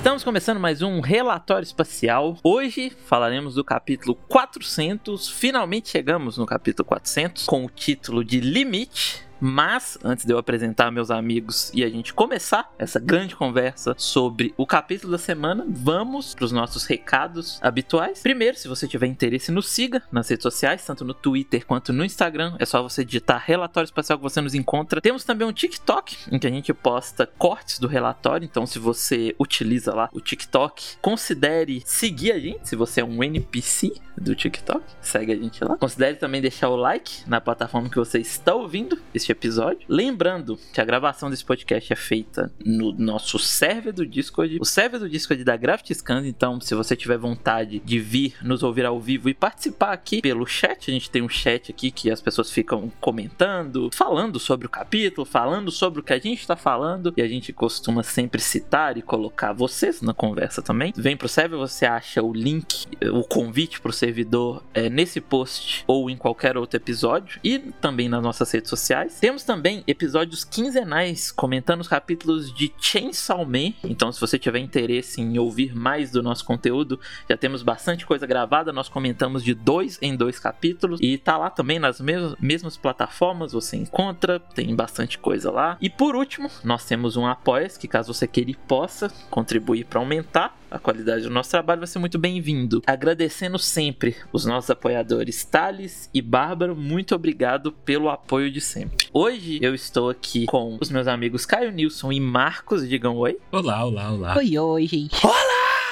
Estamos começando mais um relatório espacial. Hoje falaremos do capítulo 400. Finalmente chegamos no capítulo 400 com o título de Limite. Mas, antes de eu apresentar meus amigos e a gente começar essa grande conversa sobre o capítulo da semana, vamos para os nossos recados habituais. Primeiro, se você tiver interesse, nos siga nas redes sociais, tanto no Twitter quanto no Instagram. É só você digitar relatório espacial que você nos encontra. Temos também um TikTok, em que a gente posta cortes do relatório. Então, se você utiliza lá o TikTok, considere seguir a gente. Se você é um NPC do TikTok, segue a gente lá. Considere também deixar o like na plataforma que você está ouvindo este episódio. Lembrando que a gravação desse podcast é feita no nosso server do Discord, o server do Discord da Graft Scan. Então, se você tiver vontade de vir nos ouvir ao vivo e participar aqui pelo chat, a gente tem um chat aqui que as pessoas ficam comentando, falando sobre o capítulo, falando sobre o que a gente está falando e a gente costuma sempre citar e colocar vocês na conversa também. Vem pro server, você acha o link, o convite pro servidor é, nesse post ou em qualquer outro episódio e também nas nossas redes sociais. Temos também episódios quinzenais comentando os capítulos de Chainsaw Man. Então, se você tiver interesse em ouvir mais do nosso conteúdo, já temos bastante coisa gravada. Nós comentamos de dois em dois capítulos e tá lá também nas mesmas, mesmas plataformas. Você encontra, tem bastante coisa lá. E por último, nós temos um apoia que caso você queira e possa contribuir para aumentar a qualidade do nosso trabalho, vai ser muito bem-vindo. Agradecendo sempre os nossos apoiadores Thales e Bárbaro, muito obrigado pelo apoio de sempre. Hoje eu estou aqui com os meus amigos Caio Nilson e Marcos, digam oi. Olá, olá, olá. Oi, oi, gente.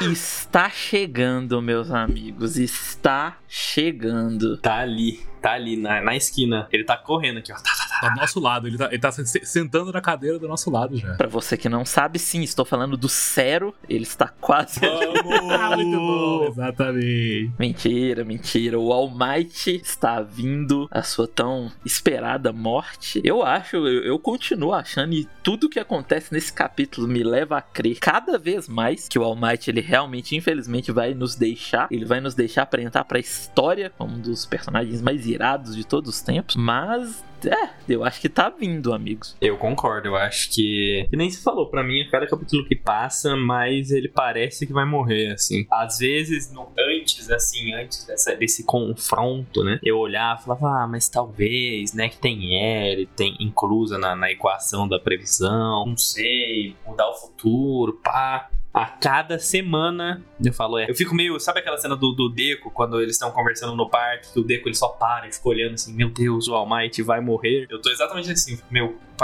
Está chegando, meus amigos, está chegando. Tá ali, tá ali na, na esquina. Ele tá correndo aqui, ó. Tá. Tá do nosso lado, ele tá, ele tá se- sentando na cadeira do nosso lado já. Pra você que não sabe, sim, estou falando do Cero, ele está quase Ah, muito bom, exatamente. Mentira, mentira. O All Might está vindo a sua tão esperada morte. Eu acho, eu, eu continuo achando, e tudo que acontece nesse capítulo me leva a crer cada vez mais que o All Might, ele realmente, infelizmente, vai nos deixar. Ele vai nos deixar para entrar pra história como um dos personagens mais irados de todos os tempos. Mas. É, eu acho que tá vindo, amigos. Eu concordo, eu acho que. Que nem se falou, pra mim, a cada capítulo que passa, mais ele parece que vai morrer, assim. Às vezes, no- antes, assim, antes dessa- desse confronto, né? Eu olhava e falava, ah, mas talvez, né, que tem Eri, tem inclusa na, na equação da previsão, não sei, mudar o futuro, pá. A cada semana eu falo, é. Eu fico meio. Sabe aquela cena do, do Deco, quando eles estão conversando no parque, que o Deco ele só para e fica olhando assim, meu Deus, o All Might vai morrer. Eu tô exatamente assim, pa-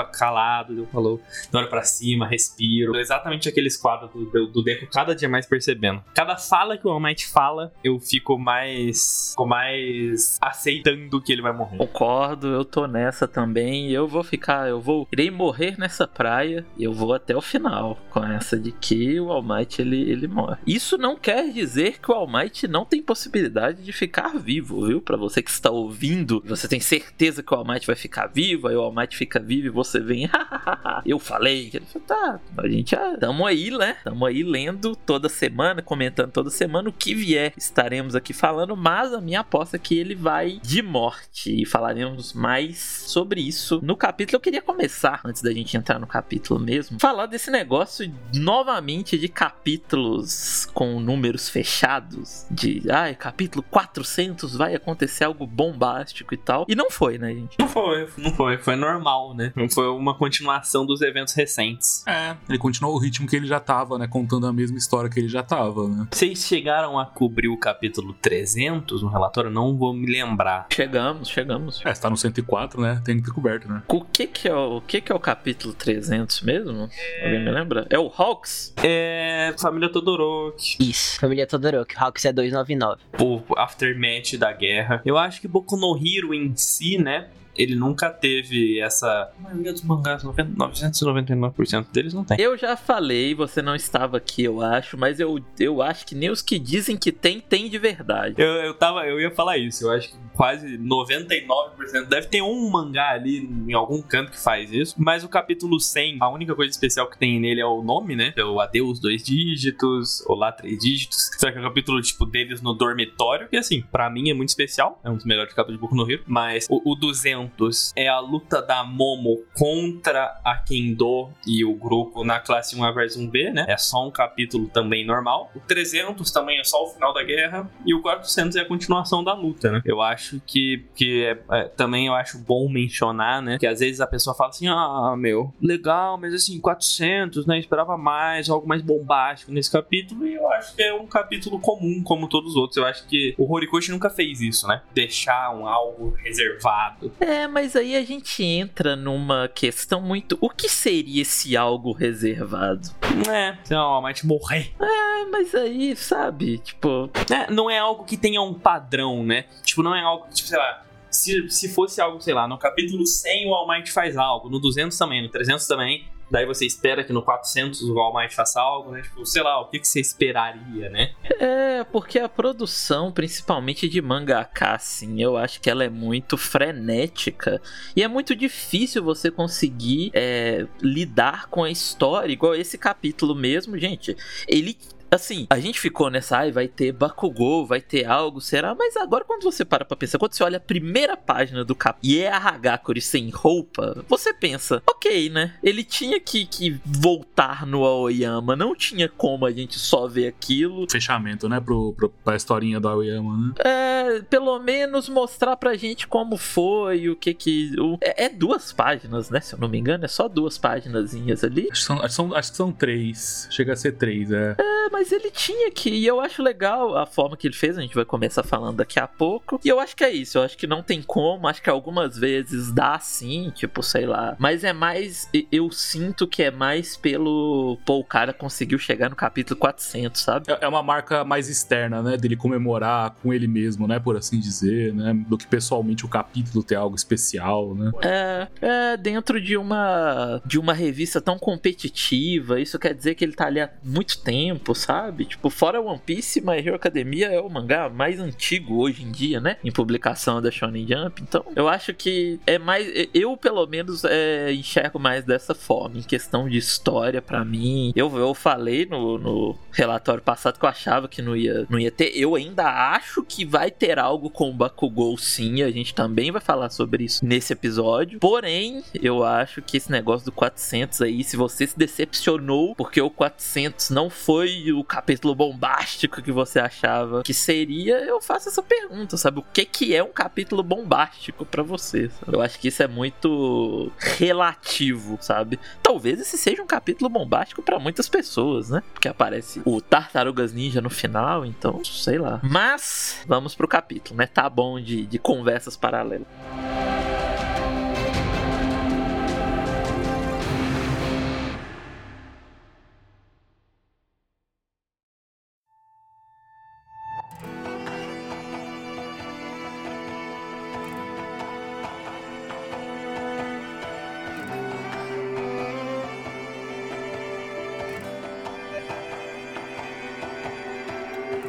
calado, eu falo, olho pra cima, respiro. Exatamente aqueles quadros do, do, do Deco, cada dia mais percebendo. Cada fala que o All Might fala, eu fico mais. Fico mais aceitando que ele vai morrer. Concordo, eu tô nessa também. Eu vou ficar, eu vou. Irei morrer nessa praia e eu vou até o final com essa de que o All Might ele, ele morre. Isso não quer dizer que o All Might não tem possibilidade de ficar vivo, viu? Pra você que está ouvindo, você tem certeza que o All Might vai ficar vivo, aí o All Might fica vivo e você vem, eu falei. Ele tá, a gente já tamo aí, né? Tamo aí lendo toda semana, comentando toda semana o que vier. Estaremos aqui falando, mas a minha aposta é que ele vai de morte e falaremos mais sobre isso no capítulo. Eu queria começar, antes da gente entrar no capítulo mesmo, falar desse negócio novamente de capítulos com números fechados, de ai, capítulo 400 vai acontecer algo bombástico e tal. E não foi, né, gente? Não foi, não foi. Foi normal, né? Foi uma continuação dos eventos recentes. É, ele continuou o ritmo que ele já tava, né? Contando a mesma história que ele já tava, né? Vocês chegaram a cobrir o capítulo 300 no relatório? Não vou me lembrar. Chegamos, chegamos. É, você tá no 104, né? Tem que ter coberto, né? O que que é o, o que que é o capítulo 300 mesmo? Alguém me lembra? É o Hawks? É. Família Todoroki. Isso, família Todoroki, Hawks é 299. O aftermath da guerra. Eu acho que Boku no Hero em si, né? Ele nunca teve essa. A maioria dos mangás, 90 999% deles não tem. Eu já falei, você não estava aqui, eu acho, mas eu, eu acho que nem os que dizem que tem, tem de verdade. Eu, eu, tava, eu ia falar isso, eu acho que quase 99% deve ter um mangá ali em algum canto que faz isso. Mas o capítulo 100, a única coisa especial que tem nele é o nome, né? É o Adeus dois dígitos, Olá três dígitos. Será que é o capítulo tipo deles no dormitório? Que assim, pra mim é muito especial, é um dos melhores capítulos de Boku no Hero. Mas o, o 200 200 é a luta da Momo contra a Kendo e o grupo na classe 1A vs 1B, né? É só um capítulo também normal. O 300 também é só o final da guerra e o 400 é a continuação da luta, né? Eu acho que, que é, é, também eu acho bom mencionar, né? Que às vezes a pessoa fala assim, ah, meu, legal, mas assim, 400, né? Esperava mais, algo mais bombástico nesse capítulo e eu acho que é um capítulo comum, como todos os outros. Eu acho que o Horikoshi nunca fez isso, né? Deixar um algo reservado. É, mas aí a gente entra numa questão muito. O que seria esse algo reservado? É, não, mas morrer. É, mas aí, sabe? Tipo. É, não é algo que tenha um padrão, né? Tipo, não é algo que, tipo, sei lá. Se, se fosse algo, sei lá, no capítulo 100 o All Might faz algo, no 200 também, no 300 também, daí você espera que no 400 o Might faça algo, né? Tipo, sei lá, o que, que você esperaria, né? É, porque a produção, principalmente de mangaka, assim, eu acho que ela é muito frenética e é muito difícil você conseguir é, lidar com a história, igual esse capítulo mesmo, gente. Ele assim, a gente ficou nessa, ai, vai ter Bakugou, vai ter algo, será? Mas agora quando você para pra pensar, quando você olha a primeira página do cap e é a Hagakure sem roupa, você pensa, ok, né? Ele tinha que, que voltar no Aoyama, não tinha como a gente só ver aquilo. Fechamento, né, pro, pro, pra historinha do Aoyama, né? É, pelo menos mostrar pra gente como foi, o que que... O, é, é, duas páginas, né, se eu não me engano, é só duas páginazinhas ali. Acho que são, acho que são, acho que são três, chega a ser três, é. É, mas ele tinha que. E eu acho legal a forma que ele fez. A gente vai começar falando daqui a pouco. E eu acho que é isso. Eu acho que não tem como. Acho que algumas vezes dá sim, tipo, sei lá. Mas é mais. Eu sinto que é mais pelo. Pô, o cara conseguiu chegar no capítulo 400, sabe? É, é uma marca mais externa, né? Dele comemorar com ele mesmo, né? Por assim dizer, né? Do que pessoalmente o capítulo ter algo especial, né? É, é dentro de uma. De uma revista tão competitiva. Isso quer dizer que ele tá ali há muito tempo, sabe? Tipo, fora One Piece, My Hero Academia é o mangá mais antigo hoje em dia, né? Em publicação da Shonen Jump. Então, eu acho que é mais. Eu, pelo menos, é, enxergo mais dessa forma. Em questão de história, para mim. Eu, eu falei no, no relatório passado que eu achava que não ia, não ia ter. Eu ainda acho que vai ter algo com o Bakugou, sim. A gente também vai falar sobre isso nesse episódio. Porém, eu acho que esse negócio do 400 aí, se você se decepcionou porque o 400 não foi o capítulo bombástico que você achava que seria, eu faço essa pergunta, sabe? O que que é um capítulo bombástico para você? Sabe? Eu acho que isso é muito relativo, sabe? Talvez esse seja um capítulo bombástico para muitas pessoas, né? Porque aparece o Tartarugas Ninja no final, então, sei lá. Mas, vamos pro capítulo, né? Tá bom de, de conversas paralelas.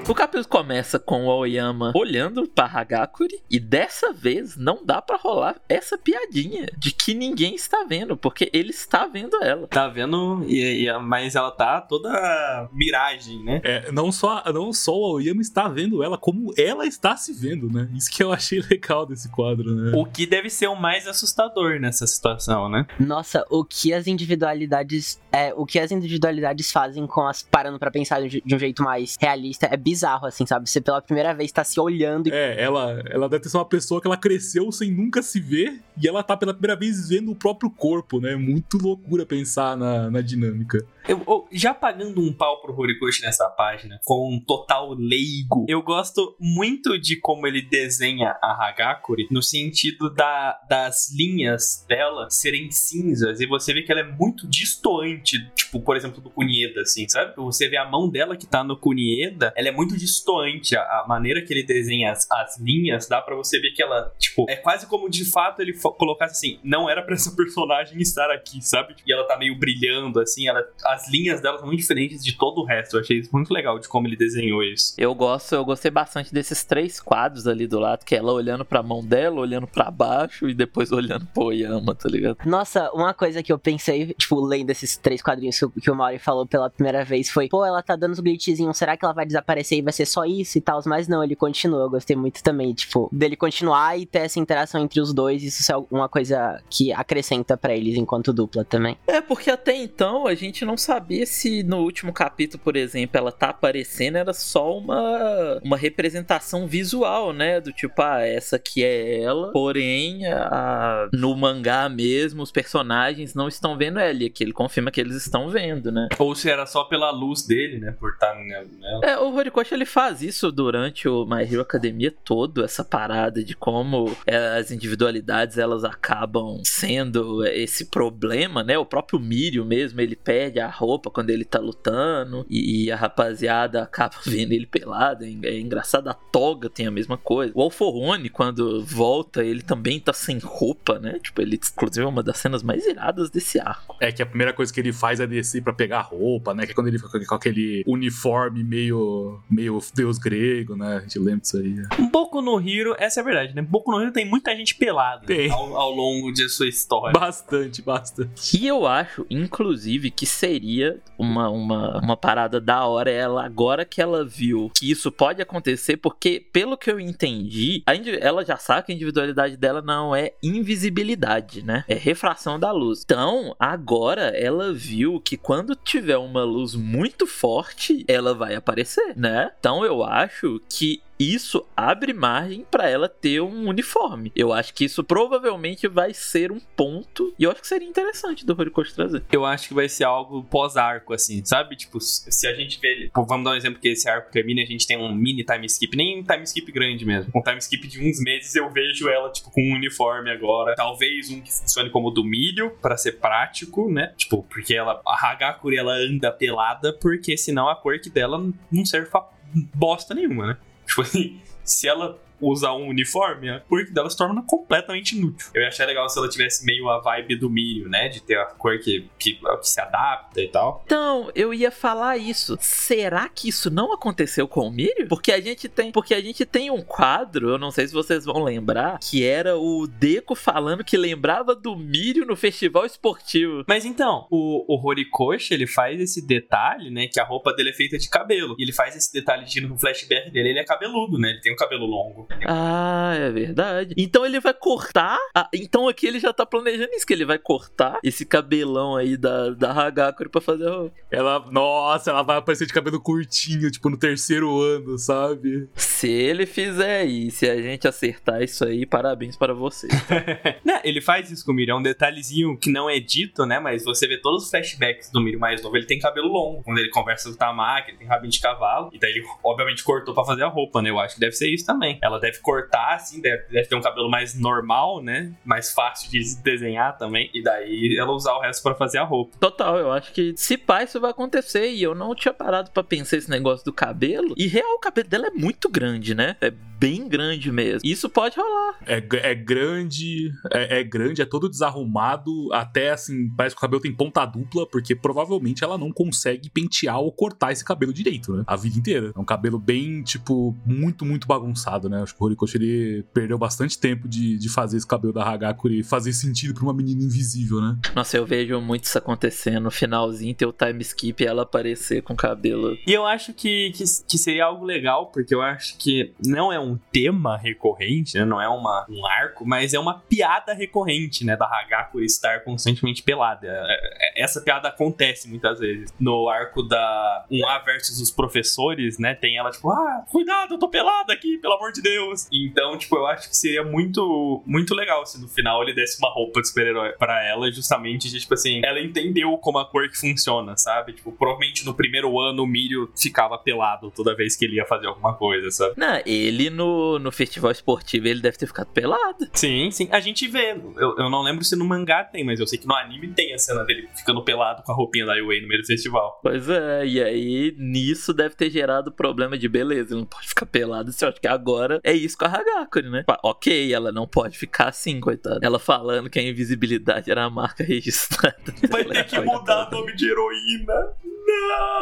O capítulo começa com o Aoyama olhando pra Hagakure e dessa vez não dá para rolar essa piadinha de que ninguém está vendo, porque ele está vendo ela. Tá vendo, e, e, mas ela tá toda miragem, né? É, não só, não só o Aoyama está vendo ela, como ela está se vendo, né? Isso que eu achei legal desse quadro, né? O que deve ser o mais assustador nessa situação, né? Nossa, o que as individualidades. É, o que as individualidades fazem com as. parando para pensar de um jeito mais realista é bizarro bizarro, assim, sabe? Você pela primeira vez tá se olhando. E... É, ela, ela deve ser uma pessoa que ela cresceu sem nunca se ver e ela tá pela primeira vez vendo o próprio corpo, né? Muito loucura pensar na, na dinâmica. Eu, eu, já pagando um pau pro Horikoshi nessa página, com um total leigo, eu gosto muito de como ele desenha a Hagakure, no sentido da, das linhas dela serem cinzas, e você vê que ela é muito distoante, tipo, por exemplo, do Kunieda, assim, sabe? Você vê a mão dela que tá no Kunieda, ela é muito distoante, a, a maneira que ele desenha as, as linhas, dá para você ver que ela, tipo, é quase como de fato ele colocasse assim, não era para essa personagem estar aqui, sabe? E ela tá meio brilhando, assim, ela as linhas dela são muito diferentes de todo o resto. Eu achei isso muito legal de como ele desenhou isso. Eu gosto, eu gostei bastante desses três quadros ali do lado, que é ela olhando pra mão dela, olhando para baixo e depois olhando pro Oyama, tá ligado? Nossa, uma coisa que eu pensei, tipo, lendo esses três quadrinhos que o Mauri falou pela primeira vez foi, pô, ela tá dando os glitchzinhos, será que ela vai desaparecer e vai ser só isso e tal, mas não, ele continua. Eu gostei muito também, tipo, dele continuar e ter essa interação entre os dois. Isso é uma coisa que acrescenta para eles enquanto dupla também. É, porque até então a gente não sabia se no último capítulo, por exemplo, ela tá aparecendo, era só uma, uma representação visual, né? Do tipo, ah, essa aqui é ela, porém, a, no mangá mesmo, os personagens não estão vendo ela. E aqui ele confirma que eles estão vendo, né? Ou se era só pela luz dele, né? Por estar nela. É, o Horikoshi ele faz isso durante o My Hero Academia todo, essa parada de como é, as individualidades elas acabam sendo esse problema, né? O próprio Mirio mesmo, ele perde a roupa quando ele tá lutando e, a rapaziada acaba vendo ele pelado. É, é engraçado, a toga tem a mesma coisa. O Alforone, quando volta, ele também tá sem roupa, né? Tipo, ele, inclusive, é uma das cenas mais iradas desse arco. É que a primeira coisa que ele faz é descer para pegar roupa, né? Que é quando ele fica com aquele uniforme meio, meio deus grego, né? A gente lembra disso aí. Um pouco no Hero, essa é a verdade, né? Um pouco no Hero tem muita gente pelada ao, ao, longo de sua história. Bastante, bastante. E eu acho, inclusive, que seria uma, uma, uma parada da hora ela, agora que ela viu que isso pode acontecer, porque, pelo que eu entendi, ela já sabe que a individualidade dela não é invisibilidade, né? É refração da luz. Então, agora ela viu que quando tiver uma luz muito forte, ela vai aparecer, né? Então eu acho que isso abre margem para ela ter um uniforme. Eu acho que isso provavelmente vai ser um ponto, e eu acho que seria interessante do Horikoshi trazer. Eu acho que vai ser algo pós-arco, assim, sabe? Tipo, se a gente vê. Vamos dar um exemplo que esse arco termina a gente tem um mini time skip, nem um time skip grande mesmo. Um time skip de uns meses eu vejo ela, tipo, com um uniforme agora. Talvez um que funcione como do milho, para ser prático, né? Tipo, porque ela. A Hagakure ela anda pelada, porque senão a quirk dela não serve pra bosta nenhuma, né? Tipo assim, se ela usar um uniforme, a cor dela se torna completamente inútil. Eu ia achar legal se ela tivesse meio a vibe do milho, né? De ter a cor que, que, que, se adapta e tal. Então, eu ia falar isso. Será que isso não aconteceu com o milho? Porque a gente tem, porque a gente tem um quadro, eu não sei se vocês vão lembrar, que era o Deco falando que lembrava do milho no festival esportivo. Mas então, o, o Horikoshi, ele faz esse detalhe, né? Que a roupa dele é feita de cabelo. E ele faz esse detalhe de no flashback dele, ele é cabeludo, né? Ele tem o cabelo longo. Ah, é verdade. Então ele vai cortar. Ah, então aqui ele já tá planejando isso, que ele vai cortar esse cabelão aí da, da Hagakure pra fazer a roupa. Ela, nossa, ela vai aparecer de cabelo curtinho, tipo, no terceiro ano, sabe? Se ele fizer isso, se a gente acertar isso aí, parabéns para você. não, ele faz isso com o Miri, é um detalhezinho que não é dito, né? Mas você vê todos os flashbacks do Miri mais novo, ele tem cabelo longo. Quando ele conversa com o Tamaki, ele tem rabinho de cavalo. E daí ele, obviamente, cortou para fazer a roupa, né? Eu acho que deve ser isso também. Ela ela deve cortar, assim, deve, deve, ter um cabelo mais normal, né? Mais fácil de desenhar também. E daí ela usar o resto para fazer a roupa. Total, eu acho que se pá, isso vai acontecer. E eu não tinha parado para pensar esse negócio do cabelo. E real, o cabelo dela é muito grande, né? É bem grande mesmo. Isso pode rolar. É, é grande, é, é grande, é todo desarrumado. Até assim, parece que o cabelo tem ponta dupla, porque provavelmente ela não consegue pentear ou cortar esse cabelo direito, né? A vida inteira. É um cabelo bem, tipo, muito, muito bagunçado, né? Acho que o Horikoshi ele perdeu bastante tempo de, de fazer esse cabelo da Hagakure fazer sentido pra uma menina invisível, né? Nossa, eu vejo muito isso acontecendo no finalzinho, ter o time skip e ela aparecer com cabelo. E eu acho que, que, que, seria algo legal, porque eu acho que não é um tema recorrente, né? Não é uma, um arco, mas é uma piada recorrente, né? Da Hagakure estar constantemente pelada. É, é, essa piada acontece muitas vezes. No arco da 1A versus os professores, né? Tem ela tipo, ah, cuidado, eu tô pelada aqui, pelo amor de Deus. Então, tipo, eu acho que seria muito, muito legal se no final ele desse uma roupa de super-herói pra ela, justamente de, tipo assim, ela entendeu como a cor que funciona, sabe? Tipo, provavelmente no primeiro ano o Mirio ficava pelado toda vez que ele ia fazer alguma coisa, sabe? Não, ele no, no festival esportivo ele deve ter ficado pelado. Sim, sim. A gente vê. Eu, eu não lembro se no mangá tem, mas eu sei que no anime tem a cena dele ficando pelado com a roupinha da Yui no meio do festival. Pois é, e aí nisso deve ter gerado problema de beleza. Ele não pode ficar pelado. Eu acho que agora é isso com a Hagakure, né? Ok, ela não pode ficar assim, coitada. Ela falando que a invisibilidade era a marca registrada. Vai ter que mudar o nome de heroína.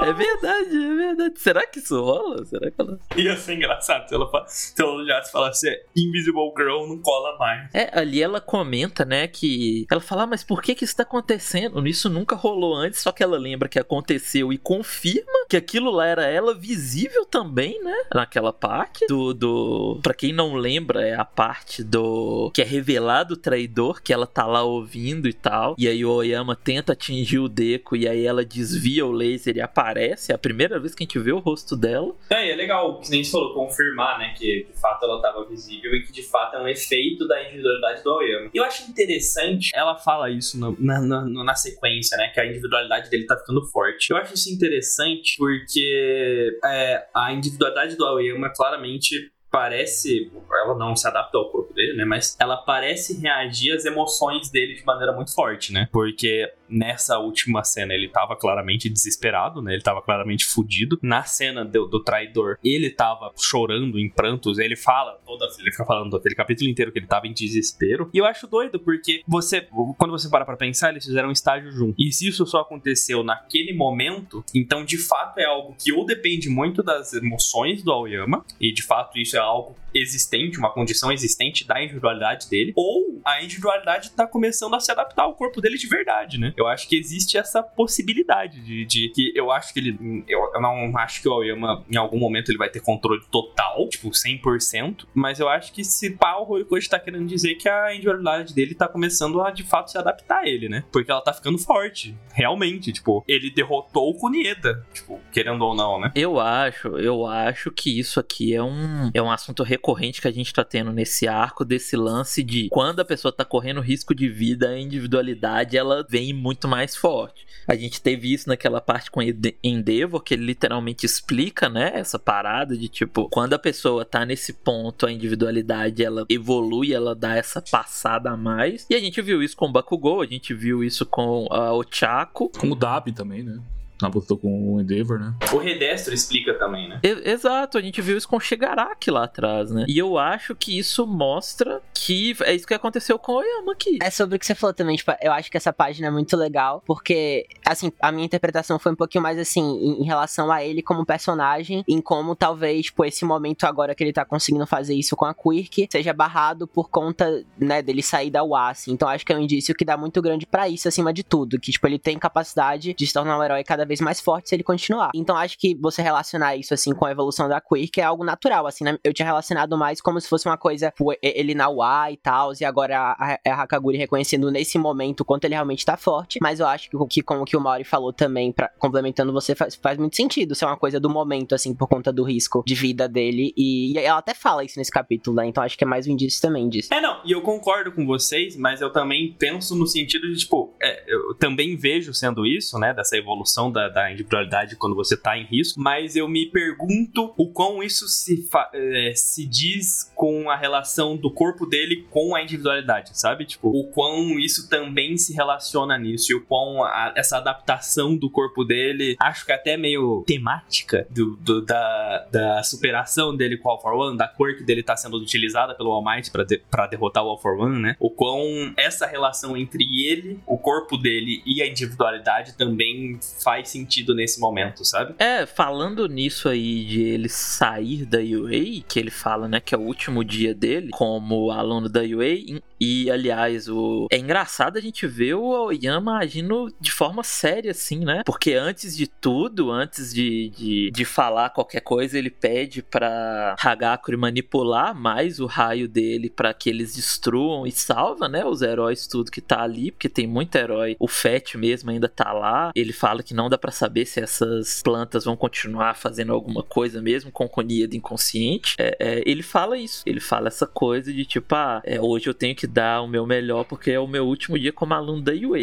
É verdade, é verdade. Será que isso rola? Será que ela. Ia ser engraçado se ela, se ela já falasse é, Invisible Girl não cola mais. É, ali ela comenta, né, que. Ela fala, ah, mas por que que isso tá acontecendo? Isso nunca rolou antes, só que ela lembra que aconteceu e confirma que aquilo lá era ela visível também, né? Naquela parte do. do... Pra quem não lembra, é a parte do. Que é revelado o traidor, que ela tá lá ouvindo e tal. E aí o Oyama tenta atingir o Deco e aí ela desvia o laser e aparece. É a primeira vez que a gente vê o rosto dela. É, é legal, que nem você falou, confirmar, né, que de fato ela tava visível e que de fato é um efeito da individualidade do Aoyama. Eu acho interessante, ela fala isso no- na, na, na sequência, né, que a individualidade dele tá ficando forte. Eu acho isso interessante porque é, a individualidade do Aoyama claramente parece, ela não se adapta ao corpo dele, né, mas ela parece reagir às emoções dele de maneira muito forte, né, porque nessa última cena ele tava claramente desesperado, né? Ele tava claramente fudido. Na cena do, do traidor, ele tava chorando em prantos. Ele fala, toda, ele fica falando aquele capítulo inteiro que ele tava em desespero. E eu acho doido, porque você, quando você para pra pensar, eles fizeram um estágio junto. E se isso só aconteceu naquele momento, então de fato é algo que ou depende muito das emoções do Aoyama, e de fato isso é algo existente, uma condição existente da individualidade dele, ou a individualidade tá começando a se adaptar ao corpo dele de verdade, né? Eu acho que existe essa possibilidade de, de que eu acho que ele. Eu, eu não acho que o Aoyama, em algum momento, ele vai ter controle total, tipo, 100%, mas eu acho que se pá, o Horikoshi tá querendo dizer que a individualidade dele tá começando a de fato se adaptar a ele, né? Porque ela tá ficando forte, realmente, tipo, ele derrotou o Kunieda, tipo, querendo ou não, né? Eu acho, eu acho que isso aqui é um, é um assunto recorrente que a gente tá tendo nesse arco desse lance de quando a pessoa tá correndo risco de vida, a individualidade ela vem muito mais forte. A gente teve isso naquela parte com Endeavor, que ele literalmente explica, né, essa parada de tipo, quando a pessoa tá nesse ponto, a individualidade ela evolui, ela dá essa passada a mais. E a gente viu isso com o Bakugou, a gente viu isso com a Ochako, Com o Dab também, né? Na luta com o Endeavor, né? O Redestro explica também, né? E- Exato, a gente viu isso com Shigaraki lá atrás, né? E eu acho que isso mostra que é isso que aconteceu com o Oyama aqui. É sobre o que você falou também, tipo, eu acho que essa página é muito legal, porque, assim, a minha interpretação foi um pouquinho mais, assim, em, em relação a ele como personagem, em como talvez, tipo, esse momento agora que ele tá conseguindo fazer isso com a Quirk, seja barrado por conta, né, dele sair da UA, assim. Então acho que é um indício que dá muito grande pra isso, acima de tudo, que, tipo, ele tem capacidade de se tornar um herói cada vez mais forte se ele continuar. Então acho que você relacionar isso, assim, com a evolução da Quirk é algo natural, assim, né? Eu tinha relacionado mais como se fosse uma coisa, ele na UA e tal, e agora a, a Hakaguri reconhecendo nesse momento o quanto ele realmente tá forte, mas eu acho que, que como que o Mauri falou também, pra, complementando você, faz, faz muito sentido ser uma coisa do momento, assim, por conta do risco de vida dele, e, e ela até fala isso nesse capítulo, né? Então acho que é mais um indício também disso. É, não, e eu concordo com vocês, mas eu também penso no sentido de, tipo, é, eu também vejo sendo isso, né, dessa evolução da, da individualidade quando você tá em risco, mas eu me pergunto o quão isso se, é, se diz com a relação do corpo dele com a individualidade, sabe? Tipo, o quão isso também se relaciona nisso, e o quão a- essa adaptação do corpo dele, acho que até meio temática do, do- da, da superação dele com o All for One, da cor que dele tá sendo utilizada pelo All Might pra, de- pra derrotar o All for One, né? O quão essa relação entre ele, o corpo dele e a individualidade também faz sentido nesse momento, sabe? É, falando nisso aí de ele sair da UA, que ele fala, né, que é o último dia dele como aluno da UA, e, aliás, o é engraçado a gente ver o Aoyama agindo de forma séria assim, né? Porque antes de tudo, antes de, de, de falar qualquer coisa, ele pede pra Hagakure manipular mais o raio dele pra que eles destruam e salva, né, os heróis tudo que tá ali, porque tem muito herói. O Fett mesmo ainda tá lá. Ele fala que não dá pra saber se essas plantas vão continuar fazendo alguma coisa mesmo com Koníada inconsciente. É, é, ele fala isso. Ele fala essa coisa de tipo, ah, é, hoje eu tenho que dar o meu melhor porque é o meu último dia como aluno da UA.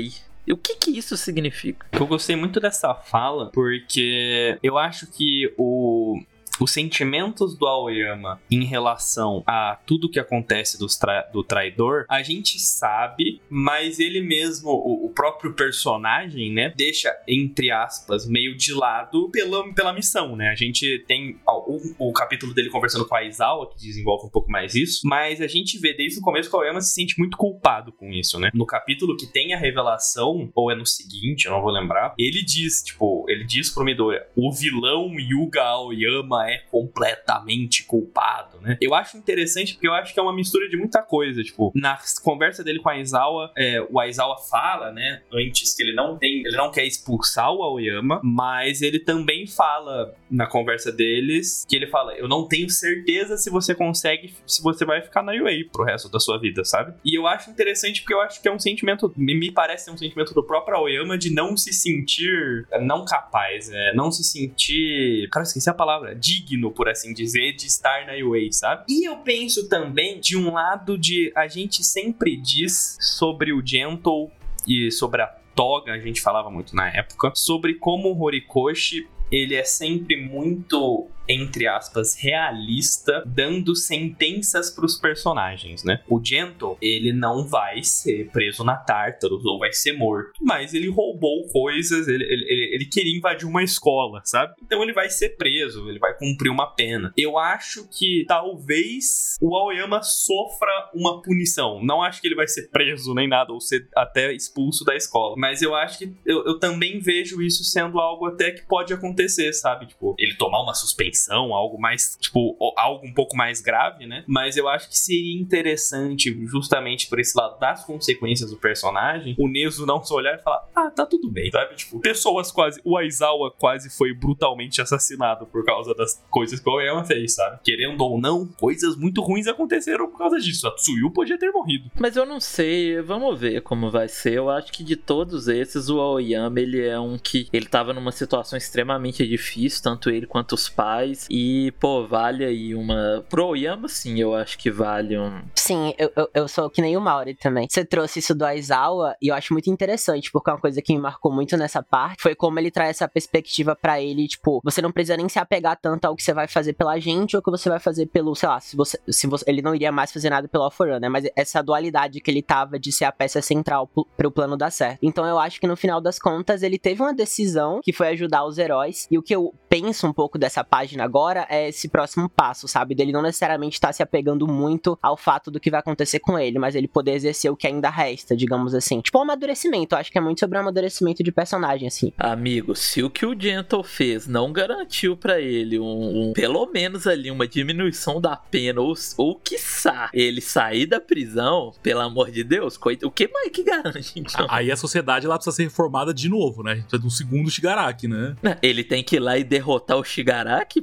E o que que isso significa? Eu gostei muito dessa fala porque eu acho que o os sentimentos do Aoyama em relação a tudo que acontece do, tra do traidor, a gente sabe, mas ele mesmo, o, o, próprio personagem, né, deixa, entre aspas, meio de lado pela, pela missão, né? A gente tem o, o capítulo dele conversando com a Aizawa, que desenvolve um pouco mais isso, mas a gente vê desde o começo que o Aoyama se sente muito culpado com isso, né? No capítulo que tem a revelação, ou é no seguinte, eu não vou lembrar, ele diz, tipo, ele diz pro Midoriya, o vilão Yuga Aoyama é completamente culpado, né? Eu acho interessante porque eu acho que é uma mistura de muita coisa, tipo, na conversa dele com a Aizawa, é, o Aizawa fala, né, antes que ele não tem, ele não quer expulsar o Aoyama, mas ele também fala na conversa deles que ele fala, eu não tenho certeza se você consegue, se você vai ficar na UA pro resto da sua vida, sabe? E eu acho interessante porque eu acho que é um sentimento, me parece ser um sentimento do próprio Aoyama de não se sentir não capaz, né? não se sentir, cara, esqueci a palavra, digno, por assim dizer, de estar na UA, sabe? E eu penso também de um lado de a gente sempre diz sobre o Gentle e sobre a Toga, a gente falava muito na época, sobre como o Horikoshi ele é sempre muito entre aspas, realista, dando sentenças para os personagens, né? O Gentle, ele não vai ser preso na Tartarus ou vai ser morto, mas ele roubou coisas, ele, ele, ele queria invadir uma escola, sabe? Então ele vai ser preso, ele vai cumprir uma pena. Eu acho que talvez o Aoyama sofra uma punição. Não acho que ele vai ser preso nem nada, ou ser até expulso da escola. Mas eu acho que eu, eu também vejo isso sendo algo até que pode acontecer, sabe? Tipo, ele tomar uma suspensão algo mais, tipo, algo um pouco mais grave, né? Mas eu acho que seria interessante, justamente por esse lado das consequências do personagem, o Nezu não só olhar e falar, ah, tá tudo bem, sabe? Tipo, pessoas quase. O Aizawa quase foi brutalmente assassinado por causa das coisas que o Aoyama fez, sabe? Querendo ou não, coisas muito ruins aconteceram por causa disso. A Tsuyu podia ter morrido. Mas eu não sei, vamos ver como vai ser. Eu acho que de todos esses, o Aoyama, ele é um que. Ele tava numa situação extremamente difícil, tanto ele quanto os pais e, pô, vale aí uma. Pro Oyama, sim, eu acho que vale um. Sim, eu, eu, eu sou que nem o Mauri também. Você trouxe isso do Aizawa e eu acho muito interessante, porque uma coisa que me marcou muito nessa parte foi como ele traz essa perspectiva para ele, tipo, você não precisa nem se apegar tanto ao que você vai fazer pela gente ou que você vai fazer pelo, sei lá, se você. Se você ele não iria mais fazer nada pelo Alforan, né? Mas essa dualidade que ele tava de ser a peça central para o plano dar certo. Então eu acho que no final das contas ele teve uma decisão que foi ajudar os heróis. E o que eu penso um pouco dessa página agora é esse próximo passo, sabe? Dele não necessariamente estar tá se apegando muito ao fato do que vai acontecer com ele, mas ele poder exercer o que ainda resta, digamos assim. Tipo, o amadurecimento. Eu acho que é muito sobre o amadurecimento de personagem, assim. Amigo, se o que o Gentle fez não garantiu para ele um, um, pelo menos ali, uma diminuição da pena, ou, ou quiçá ele sair da prisão, pelo amor de Deus, o que mais que garante, então? Aí a sociedade lá precisa ser reformada de novo, né? Precisa de um segundo Shigaraki, né? Ele tem que ir lá e derrotar o Shigaraki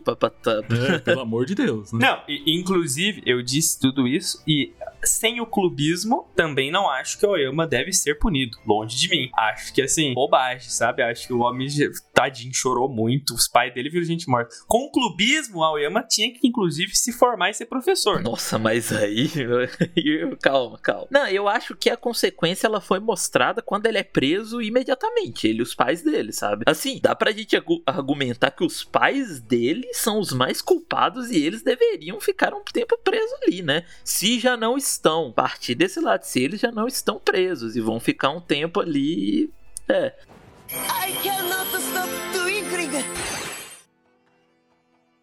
é, pelo amor de Deus. Né? Não, e, inclusive, eu disse tudo isso e sem o clubismo, também não acho que o Oyama deve ser punido. Longe de mim. Acho que, assim, bobagem, sabe? Acho que o homem, tadinho, chorou muito. Os pais dele viram gente morta. Com o clubismo, o Oyama tinha que, inclusive, se formar e ser professor. Nossa, mas aí. calma, calma. Não, eu acho que a consequência ela foi mostrada quando ele é preso imediatamente. Ele e os pais dele, sabe? Assim, dá pra gente argumentar que os pais dele são os mais culpados e eles deveriam ficar um tempo presos ali, né? Se já não estão, a partir desse lado, se eles já não estão presos e vão ficar um tempo ali. É. I cannot stop twinkling.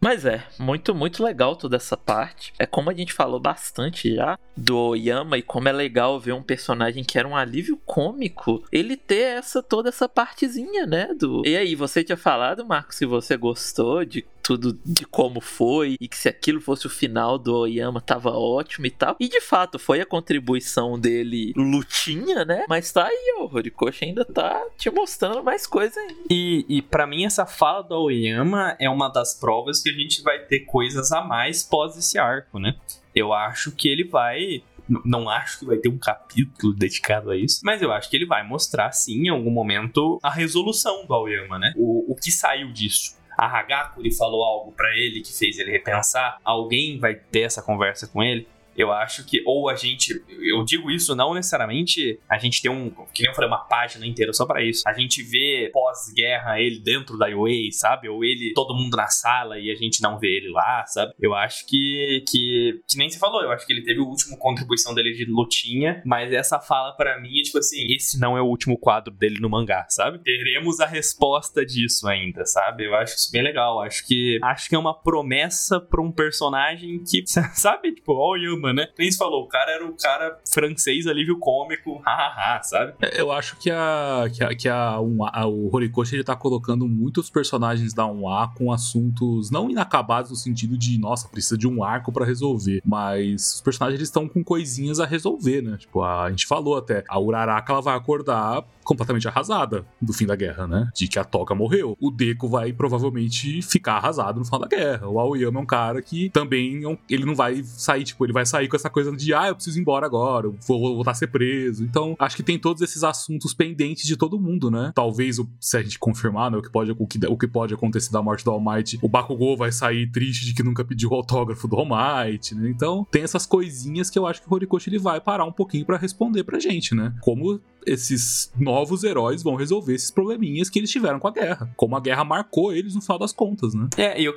Mas é, muito, muito legal toda essa parte. É como a gente falou bastante já do Yama e como é legal ver um personagem que era um alívio cômico, ele ter essa toda essa partezinha, né? Do... E aí, você tinha falado, Marcos, se você gostou de tudo de como foi e que se aquilo fosse o final do Oyama tava ótimo e tal. E de fato foi a contribuição dele lutinha, né? Mas tá aí, o Horikoshi ainda tá te mostrando mais coisa aí. E, e para mim essa fala do Oyama é uma das provas que a gente vai ter coisas a mais pós esse arco, né? Eu acho que ele vai não acho que vai ter um capítulo dedicado a isso, mas eu acho que ele vai mostrar, sim, em algum momento, a resolução do Aoyama, né? O, o que saiu disso a Hagakuri falou algo para ele que fez ele repensar, alguém vai ter essa conversa com ele. Eu acho que, ou a gente, eu digo isso não necessariamente a gente tem um, que nem eu falei, uma página inteira só para isso. A gente vê pós-guerra ele dentro da UA, sabe? Ou ele, todo mundo na sala e a gente não vê ele lá, sabe? Eu acho que, que, que nem se falou, eu acho que ele teve o último contribuição dele de lutinha, mas essa fala para mim é tipo assim, esse não é o último quadro dele no mangá, sabe? Teremos a resposta disso ainda, sabe? Eu acho isso bem legal. Acho que acho que é uma promessa para um personagem que, sabe? Tipo, ó Yama, né? Nem se falou, o cara era o cara francês alívio cômico, hahaha, sabe? É, eu acho que a que, a, que a, um, a, o Horikoshi ele tá colocando muitos personagens da 1A com assuntos não inacabados no sentido de, nossa, precisa de um arco para resolver, mas os personagens eles estão com coisinhas a resolver, né? Tipo, a, a gente falou até, a Uraraka ela vai acordar completamente arrasada do fim da guerra, né? De que a Toga morreu. O Deco vai provavelmente ficar arrasado no final da guerra. O Aoyama é um cara que também é ele não vai sair, tipo, ele vai sair com essa coisa de ah, eu preciso ir embora agora, vou voltar a ser preso. Então, acho que tem todos esses assuntos pendentes de todo mundo, né? Talvez, se a gente confirmar, né, o que pode, o que, o que pode acontecer da morte do All Might, o Bakugou vai sair triste de que nunca pediu o autógrafo do All Might, né? Então, tem essas coisinhas que eu acho que o Horikoshi ele vai parar um pouquinho para responder pra gente, né? Como esses novos heróis vão resolver esses probleminhas que eles tiveram com a guerra. Como a guerra marcou eles no final das contas, né? É, e eu,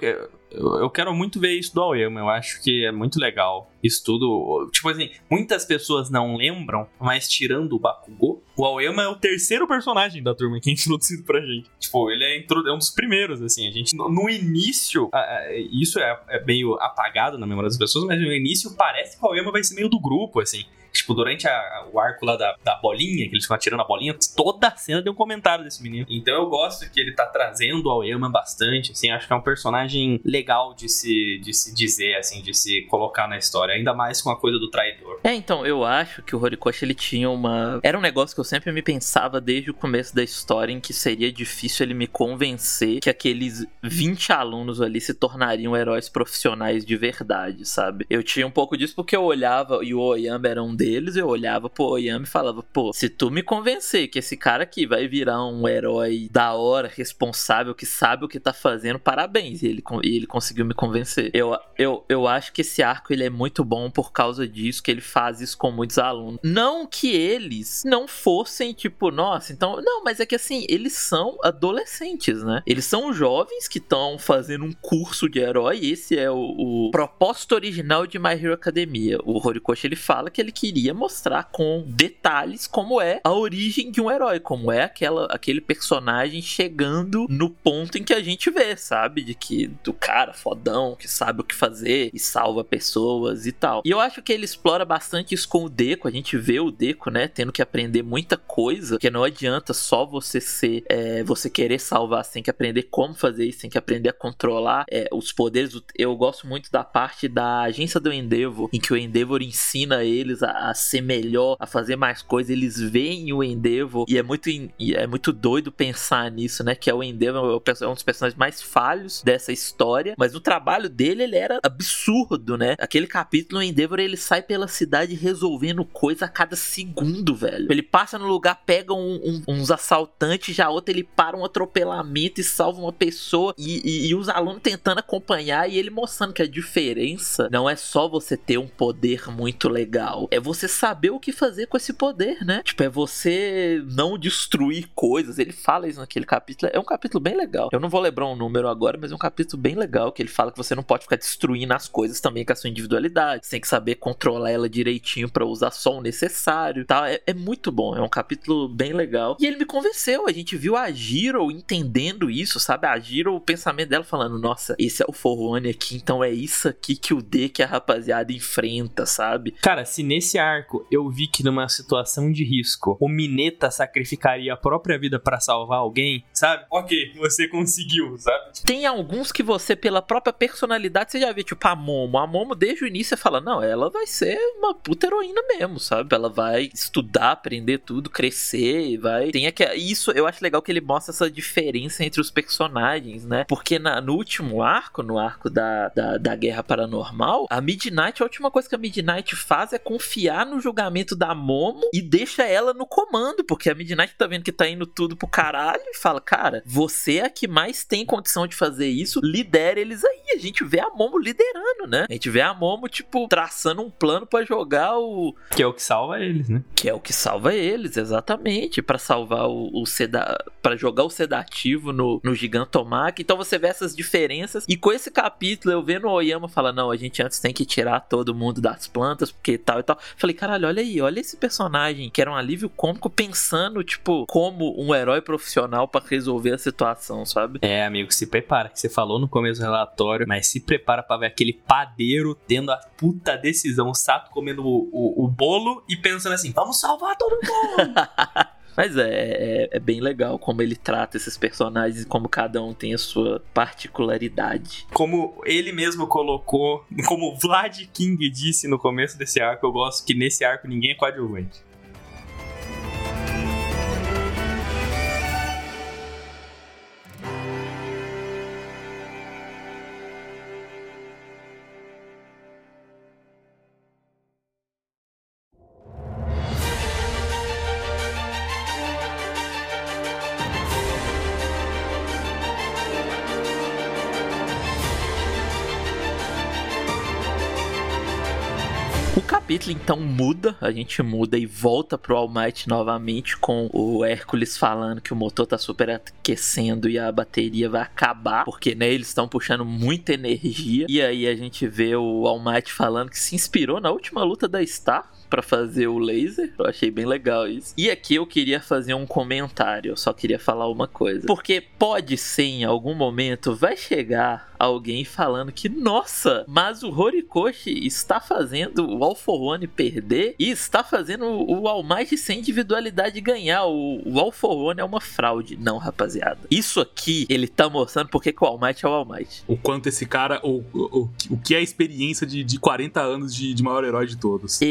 eu, quero muito ver isso do Aoyama. Eu acho que é muito legal isso tudo. Tipo assim, muitas pessoas não lembram, mas tirando o Bakugou, o Aoyama é o terceiro personagem da turma que é introduzido pra gente. Tipo, ele é, é um dos primeiros, assim. A gente, no, no início, isso é, é meio apagado na memória das pessoas, mas no início parece que o Aoyama vai ser meio do grupo, assim. Tipo, durante a, o arco lá da, da bolinha, que eles ficam atirando a bolinha, toda a cena tem um comentário desse menino. Então eu gosto que ele tá trazendo o Aoyama bastante, assim, acho que é um personagem legal de se, de se dizer, assim, de se colocar na história, ainda mais com a coisa do traidor. É, então, eu acho que o Horikoshi, ele tinha uma... Era um negócio que eu sempre me pensava desde o começo da história, em que seria difícil ele me convencer que aqueles 20 alunos ali se tornariam heróis profissionais de verdade, sabe? Eu tinha um pouco disso porque eu olhava e o Oyama era um deles, eu olhava pro Oyama e falava, pô, se tu me convencer que esse cara aqui vai virar um herói da hora, responsável, que sabe o que tá fazendo, parabéns. E ele, e ele conseguiu me convencer. Eu, eu, eu acho que esse arco ele é muito bom por causa disso, que ele faz isso com muitos alunos. Não que eles não fossem, tipo, nossa, então. Não, mas é que assim, eles são adolescentes, né? Eles são jovens que estão fazendo um curso de herói. Esse é o, o propósito original de My Hero Academia. O Horikoshi ele fala que ele que queria mostrar com detalhes como é a origem de um herói, como é aquela, aquele personagem chegando no ponto em que a gente vê, sabe? De que do cara fodão que sabe o que fazer e salva pessoas e tal. E eu acho que ele explora bastante isso com o Deco. A gente vê o Deco, né, tendo que aprender muita coisa, que não adianta só você ser, é, você querer salvar, você tem que aprender como fazer isso, tem que aprender a controlar é, os poderes. Eu gosto muito da parte da agência do Endeavor, em que o Endeavor ensina eles a a ser melhor, a fazer mais coisas, eles veem o Endeavor e é muito, é muito doido pensar nisso, né? Que é o Endeavor é um dos personagens mais falhos dessa história, mas o trabalho dele ele era absurdo, né? Aquele capítulo, o Endeavor ele sai pela cidade resolvendo coisa a cada segundo, velho. Ele passa no lugar, pega um, um, uns assaltantes, já outro ele para um atropelamento e salva uma pessoa e, e, e os alunos tentando acompanhar e ele mostrando que a diferença não é só você ter um poder muito legal, é você saber o que fazer com esse poder, né? Tipo, é você não destruir coisas. Ele fala isso naquele capítulo. É um capítulo bem legal. Eu não vou lembrar um número agora, mas é um capítulo bem legal que ele fala que você não pode ficar destruindo as coisas também com a sua individualidade. Você tem que saber controlar ela direitinho para usar só o necessário, tá? É, é, muito bom. É um capítulo bem legal. E ele me convenceu. A gente viu a Giro entendendo isso, sabe? A Giro, o pensamento dela falando: "Nossa, esse é o Forone aqui, então é isso aqui que o D que a rapaziada enfrenta, sabe?" Cara, se nesse nesse arco eu vi que numa situação de risco o Mineta sacrificaria a própria vida para salvar alguém, sabe? Ok, você conseguiu, sabe? Tem alguns que você, pela própria personalidade, você já vê, tipo a Momo. A Momo, desde o início, você fala: não, ela vai ser uma puta heroína mesmo, sabe? Ela vai estudar, aprender tudo, crescer, vai. Tem aqui. Isso eu acho legal que ele mostra essa diferença entre os personagens, né? Porque na, no último arco, no arco da, da, da Guerra Paranormal, a Midnight, a última coisa que a Midnight faz é confiar confiar no julgamento da Momo e deixa ela no comando, porque a Midnight tá vendo que tá indo tudo pro caralho e fala: Cara, você é a que mais tem condição de fazer isso, lidera eles aí. A gente vê a Momo liderando, né? A gente vê a Momo, tipo, traçando um plano para jogar o. Que é o que salva eles, né? Que é o que salva eles, exatamente. para salvar o, o seda... para jogar o sedativo no, no Gigantomach. Então você vê essas diferenças. E com esse capítulo, eu vendo o Oyama falar: Não, a gente antes tem que tirar todo mundo das plantas, porque tal e tal. Falei, caralho, olha aí, olha esse personagem que era um alívio cômico pensando, tipo, como um herói profissional para resolver a situação, sabe? É, amigo, se prepara, que você falou no começo do relatório, mas se prepara para ver aquele padeiro tendo a puta decisão, o Sato comendo o, o, o bolo e pensando assim, vamos salvar todo mundo! Mas é, é, é, bem legal como ele trata esses personagens e como cada um tem a sua particularidade. Como ele mesmo colocou, como Vlad King disse no começo desse arco, eu gosto que nesse arco ninguém é coadjuvante. Então muda, a gente muda e volta pro All Might novamente com o Hércules falando que o motor tá super aquecendo e a bateria vai acabar, porque né, eles estão puxando muita energia. E aí a gente vê o All Might falando que se inspirou na última luta da Star para fazer o laser. Eu achei bem legal isso. E aqui eu queria fazer um comentário, eu só queria falar uma coisa. Porque pode ser em algum momento vai chegar alguém falando que, nossa, mas o Horikoshi está fazendo o All for One perder e está fazendo o All Might sem individualidade ganhar. O, o All for One é uma fraude. Não, rapaziada. Isso aqui ele tá mostrando porque que o All Might é o All Might. O quanto esse cara, o, o, o que é a experiência de, de 40 anos de, de maior herói de todos.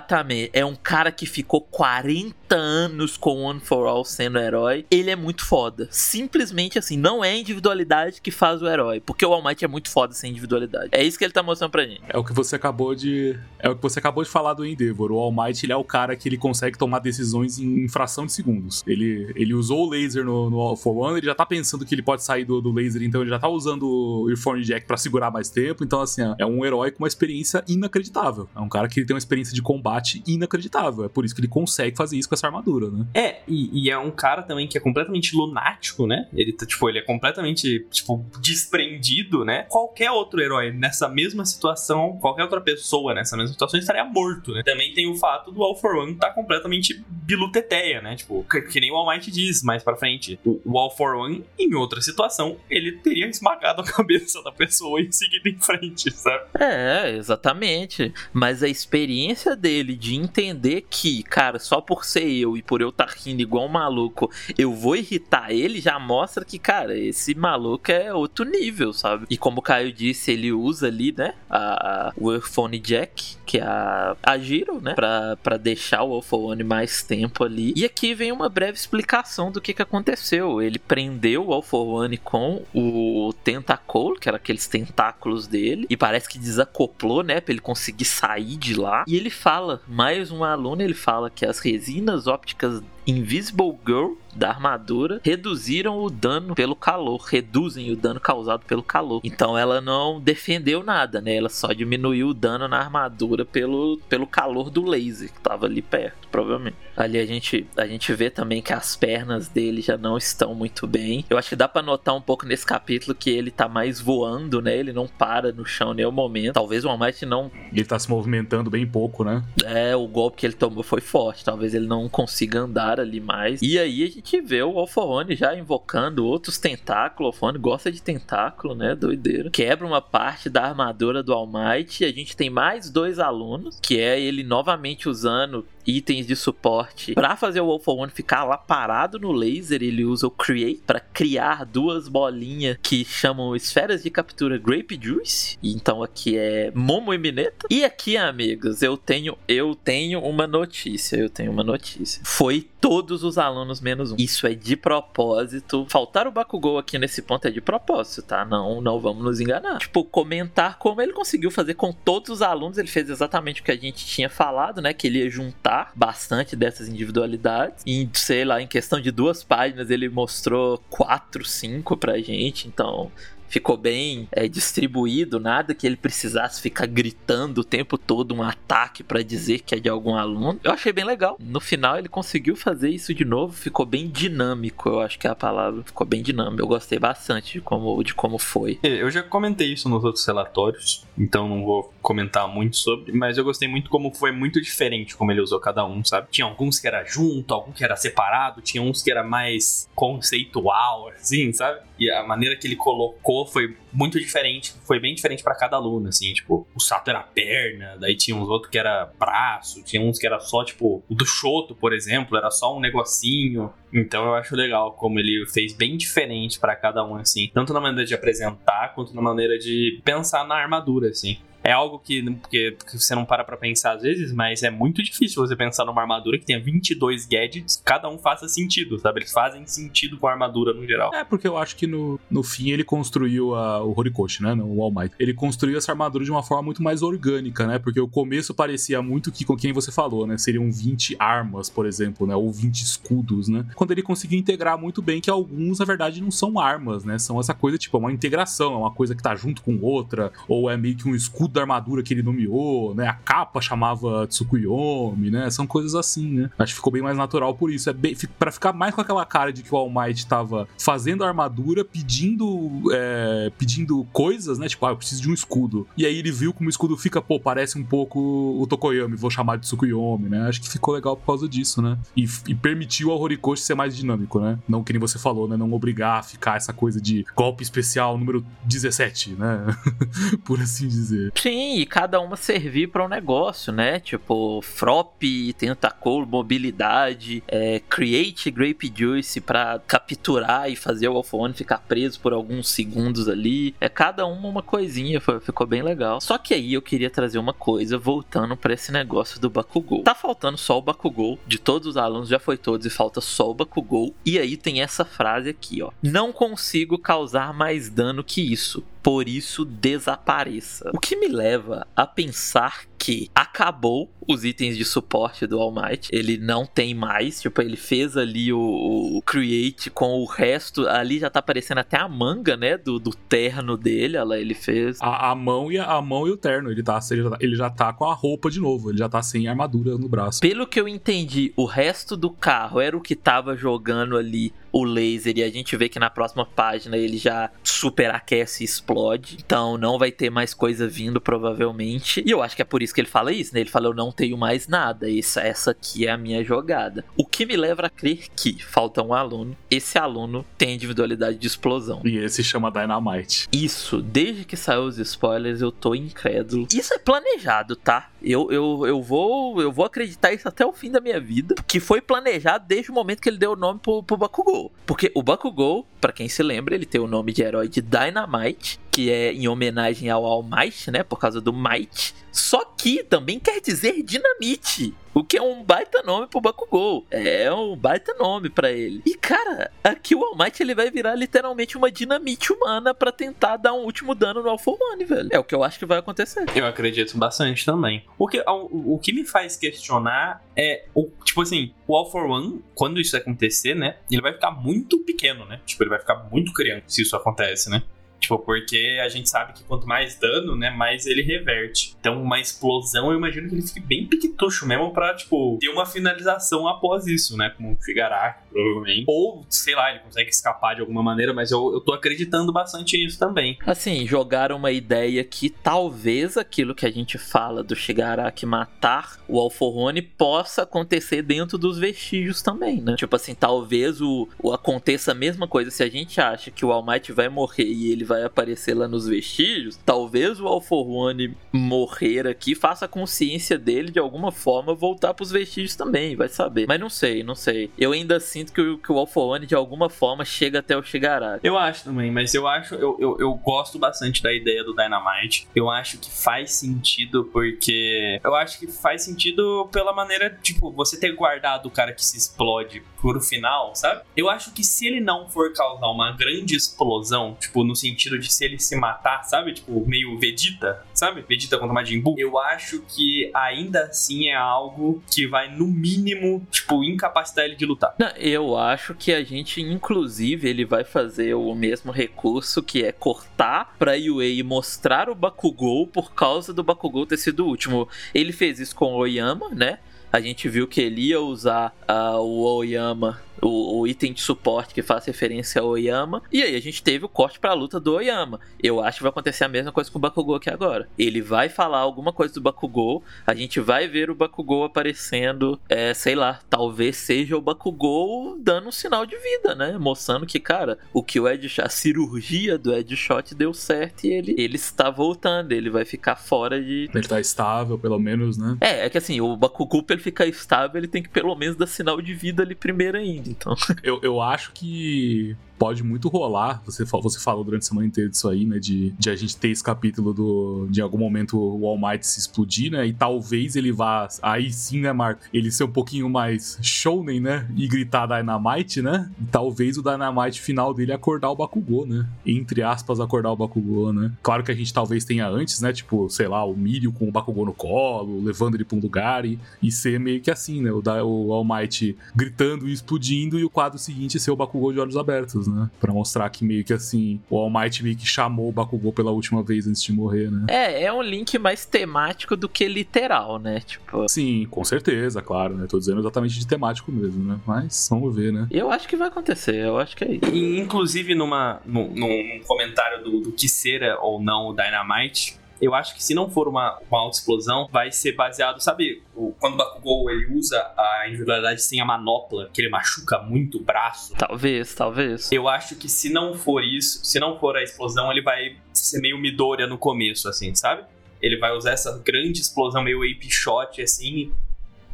Exatamente. É um cara que ficou 40 anos com One for All sendo herói. Ele é muito foda. Simplesmente assim, não é a individualidade que faz o herói. Porque o All Might é muito foda sem individualidade. É isso que ele tá mostrando pra gente. É o que você acabou de. É o que você acabou de falar do Endeavor. O All Might ele é o cara que ele consegue tomar decisões em fração de segundos. Ele, ele usou o laser no, no All for One, ele já tá pensando que ele pode sair do, do laser, então ele já tá usando o Earphone Jack pra segurar mais tempo. Então, assim, é um herói com uma experiência inacreditável. É um cara que tem uma experiência de combate inacreditável. É por isso que ele consegue fazer isso com essa armadura, né? É, e, e é um cara também que é completamente lunático, né? Ele tá, tipo, ele é completamente, tipo, desprendido né? Qualquer outro herói nessa mesma situação, qualquer outra pessoa nessa mesma situação estaria morto, né? Também tem o fato do All for One estar tá completamente biluteteia, né? Tipo, que, que, nem o All Might diz mais pra frente. O, o All for One, em outra situação, ele teria esmagado a cabeça da pessoa e seguido em frente, sabe? É, exatamente. Mas a experiência dele de entender que, cara, só por ser eu e por eu estar tá rindo igual um maluco, eu vou irritar ele, já mostra que, cara, esse maluco é outro nível, sabe? E como o Caio disse, ele usa ali, né, a, o Earphone Jack, que é a, a Giro, né, pra, pra deixar o Alphone mais tempo ali. E aqui vem uma breve explicação do que que aconteceu. Ele prendeu o Alphone com o Tentacole, que era aqueles tentáculos dele, e parece que desacoplou, né, pra ele conseguir sair de lá. E ele fala, mais um aluno, ele fala que as resinas ópticas Invisible Girl da armadura reduziram o dano pelo calor, reduzem o dano causado pelo calor. Então ela não defendeu nada, né? Ela só diminuiu o dano na armadura pelo, pelo calor do laser que tava ali perto, provavelmente. Ali a gente, a gente vê também que as pernas dele já não estão muito bem. Eu acho que dá para notar um pouco nesse capítulo que ele tá mais voando, né? Ele não para no chão em nenhum momento. Talvez o Almighty não. Ele tá se movimentando bem pouco, né? É, o golpe que ele tomou foi forte. Talvez ele não consiga andar ali mais. E aí a gente vê o Alforone já invocando outros tentáculos. O Alforone gosta de tentáculo, né? Doideira. Quebra uma parte da armadura do All Might. E a gente tem mais dois alunos, que é ele novamente usando itens de suporte. Para fazer o Wolf One ficar lá parado no laser, ele usa o Create para criar duas bolinhas que chamam esferas de captura Grape Juice. Então aqui é Momo e Mineta. E aqui, amigos, eu tenho eu tenho uma notícia, eu tenho uma notícia. Foi todos os alunos menos um. Isso é de propósito. Faltar o Bakugou aqui nesse ponto é de propósito, tá? Não, não vamos nos enganar. Tipo, comentar como ele conseguiu fazer com todos os alunos, ele fez exatamente o que a gente tinha falado, né? Que ele ia juntar bastante dessas individualidades. E, sei lá, em questão de duas páginas, ele mostrou quatro, cinco pra gente. Então, ficou bem é, distribuído, nada que ele precisasse ficar gritando o tempo todo um ataque para dizer que é de algum aluno. Eu achei bem legal. No final ele conseguiu fazer isso de novo, ficou bem dinâmico, eu acho que é a palavra. Ficou bem dinâmico. Eu gostei bastante de como, de como foi. Eu já comentei isso nos outros relatórios, então não vou comentar muito sobre, mas eu gostei muito como foi muito diferente como ele usou cada um, sabe? Tinha alguns que era junto, alguns que era separado, tinha uns que era mais conceitual, assim, sabe? E a maneira que ele colocou foi muito diferente, foi bem diferente para cada aluno, assim, tipo, o Sato era perna, daí tinha uns outros que era braço, tinha uns que era só, tipo, o do Shoto, por exemplo, era só um negocinho. Então eu acho legal como ele fez bem diferente para cada um, assim, tanto na maneira de apresentar quanto na maneira de pensar na armadura, assim é algo que, que, você não para pra pensar às vezes, mas é muito difícil você pensar numa armadura que tenha 22 gadgets, cada um faça sentido, sabe? Eles fazem sentido com a armadura no geral. É, porque eu acho que no, no fim ele construiu a, o Horikoshi, né? O All Might. Ele construiu essa armadura de uma forma muito mais orgânica, né? Porque o começo parecia muito que com quem você falou, né? Seriam 20 armas, por exemplo, né? Ou 20 escudos, né? Quando ele conseguiu integrar muito bem que alguns, na verdade, não são armas, né? São essa coisa, tipo, é uma integração, é uma coisa que tá junto com outra, ou é meio que um escudo da armadura que ele nomeou, né? A capa chamava Tsukuyomi, né? São coisas assim, né? Acho que ficou bem mais natural por isso. É bem, para ficar mais com aquela cara de que o All Might tava fazendo a armadura, pedindo, é, pedindo coisas, né? Tipo, ah, eu preciso de um escudo. E aí ele viu como o escudo fica, pô, parece um pouco o Tokoyami, vou chamar de Tsukuyomi, né? Acho que ficou legal por causa disso, né? E, e permitiu ao Horikoshi ser mais dinâmico, né? Não que nem você falou, né? Não obrigar a ficar essa coisa de golpe especial número 17, né? por assim dizer. Sim, e cada uma servir para um negócio, né? Tipo, Frop, Tentacle, mobilidade, é, Create Grape Juice para capturar e fazer o Alphone ficar preso por alguns segundos ali. É cada uma uma coisinha, foi, ficou bem legal. Só que aí eu queria trazer uma coisa voltando para esse negócio do Bakugou. Tá faltando só o Bakugou, de todos os alunos já foi todos e falta só o Bakugou. E aí tem essa frase aqui, ó. Não consigo causar mais dano que isso por isso desapareça. O que me leva a pensar que acabou os itens de suporte do All Might. Ele não tem mais. Tipo, ele fez ali o, o Create com o resto. Ali já tá aparecendo até a manga, né? Do, do terno dele. Ela, ele fez. A, a, mão e a, a, mão e o terno. Ele, tá, ele, já, tá, ele já tá com a roupa de novo. Ele já tá sem armadura no braço. Pelo que eu entendi, o resto do carro era o que tava jogando ali o laser. E a gente vê que na próxima página ele já superaquece e explode. Então não vai ter mais coisa vindo, provavelmente. E eu acho que é por isso que ele fala isso, né? Ele fala: Eu não tenho mais nada. Essa, essa aqui é a minha jogada. O que me leva a crer que falta um aluno. Esse aluno tem individualidade de explosão. E esse chama Dynamite. Isso, desde que saiu os spoilers, eu tô incrédulo. Isso é planejado, tá? Eu, eu, eu, vou, eu vou acreditar isso até o fim da minha vida. Que foi planejado desde o momento que ele deu o nome pro, pro Bakugou. Porque o Bakugou, para quem se lembra, ele tem o nome de herói de Dynamite, que é em homenagem ao All Might, né? Por causa do Might. Só que também quer dizer dinamite. O que é um baita nome pro Bakugou. É um baita nome para ele. E cara, aqui o All Might ele vai virar literalmente uma dinamite humana para tentar dar um último dano no Alphomone, velho. É o que eu acho que vai acontecer. Eu acredito bastante também. O que, o, o que me faz questionar é, o, tipo assim, o All for One, quando isso acontecer, né? Ele vai ficar muito pequeno, né? Tipo, ele vai ficar muito criança se isso acontece, né? Tipo, porque a gente sabe que quanto mais dano, né, mais ele reverte. Então, uma explosão, eu imagino que ele fique bem piquetucho mesmo pra, tipo, ter uma finalização após isso, né? Como o Shigaraki, provavelmente. Ou, sei lá, ele consegue escapar de alguma maneira, mas eu, eu tô acreditando bastante nisso também. Assim, jogaram uma ideia que talvez aquilo que a gente fala do Shigaraki matar o Alforrone possa acontecer dentro dos vestígios também, né? Tipo assim, talvez o, o aconteça a mesma coisa. Se a gente acha que o All Might vai morrer e ele vai aparecer lá nos vestígios, talvez o All for One morrer aqui faça a consciência dele de alguma forma voltar pros vestígios também, vai saber. Mas não sei, não sei. Eu ainda sinto que, o- que o All for One de alguma forma chega até o Shigaraki. Eu acho também, mas eu acho, eu, eu, eu gosto bastante da ideia do Dynamite. Eu acho que faz sentido porque. Eu acho que faz sentido pela maneira, tipo, você ter guardado o cara que se explode pro final, sabe? Eu acho que se ele não for causar uma grande explosão, tipo, no sentido de se ele se matar, sabe? Tipo, meio Vegeta, sabe? Vegeta contra Majin Buu. Eu acho que ainda assim é algo que vai, no mínimo, tipo, incapacitar ele de lutar. Não, eu acho que a gente, inclusive, ele vai fazer o mesmo recurso que é cortar pra Yue mostrar o Bakugou por causa do Bakugou ter sido o último. Ele fez isso com o Oyama, né? A gente viu que ele ia usar ah, o Oyama, o, o item de suporte que faz referência ao Oyama. E aí a gente teve o corte pra luta do Oyama. Eu acho que vai acontecer a mesma coisa com o Bakugou aqui agora. Ele vai falar alguma coisa do Bakugou, a gente vai ver o Bakugou aparecendo, é, sei lá, talvez seja o Bakugou dando um sinal de vida, né? Mostrando que, cara, o que o Ed, a cirurgia do Ed Shot deu certo e ele, ele está voltando, ele vai ficar fora de. Ele tá estável, pelo menos, né? É, é que assim, o Bakugou, pra ele ficar estável, ele tem que pelo menos dar sinal de vida ali primeiro ainda. Então, Eu, eu acho que pode muito rolar. Você, você falou durante a semana inteira disso aí, né? De, de a gente ter esse capítulo do. De algum momento o All Might se explodir, né? E talvez ele vá. Aí sim, né, Marco? Ele ser um pouquinho mais shounen, né? E gritar Dynamite, né? E talvez o Dynamite final dele acordar o Bakugou, né? Entre aspas, acordar o Bakugou, né? Claro que a gente talvez tenha antes, né? Tipo, sei lá, o Mirio com o Bakugou no colo, levando ele pra um lugar e, e ser meio que assim, né? O, o All Might gritando e explodindo e o quadro seguinte ser o Bakugou de olhos abertos, né? Pra mostrar que meio que assim, o All Might meio que chamou o Bakugou pela última vez antes de morrer, né? é, é um link mais temático do que literal, né? Tipo, Sim, com certeza, claro, né? Tô dizendo exatamente de temático mesmo, né? Mas vamos ver, né? eu acho que vai acontecer, eu acho que é isso. E, Inclusive, numa, num, num comentário do, do que será ou não o Dynamite, eu acho que se não for uma, uma auto-explosão, vai ser baseado, sabe, o- quando o Bakugou ele usa a individualidade sem a manopla, que ele machuca muito o braço. Talvez, talvez. Eu acho que se não for isso, se não for a explosão, ele vai ser meio Midoriya no começo, assim, sabe? Ele vai usar essa grande explosão meio ape shot, assim,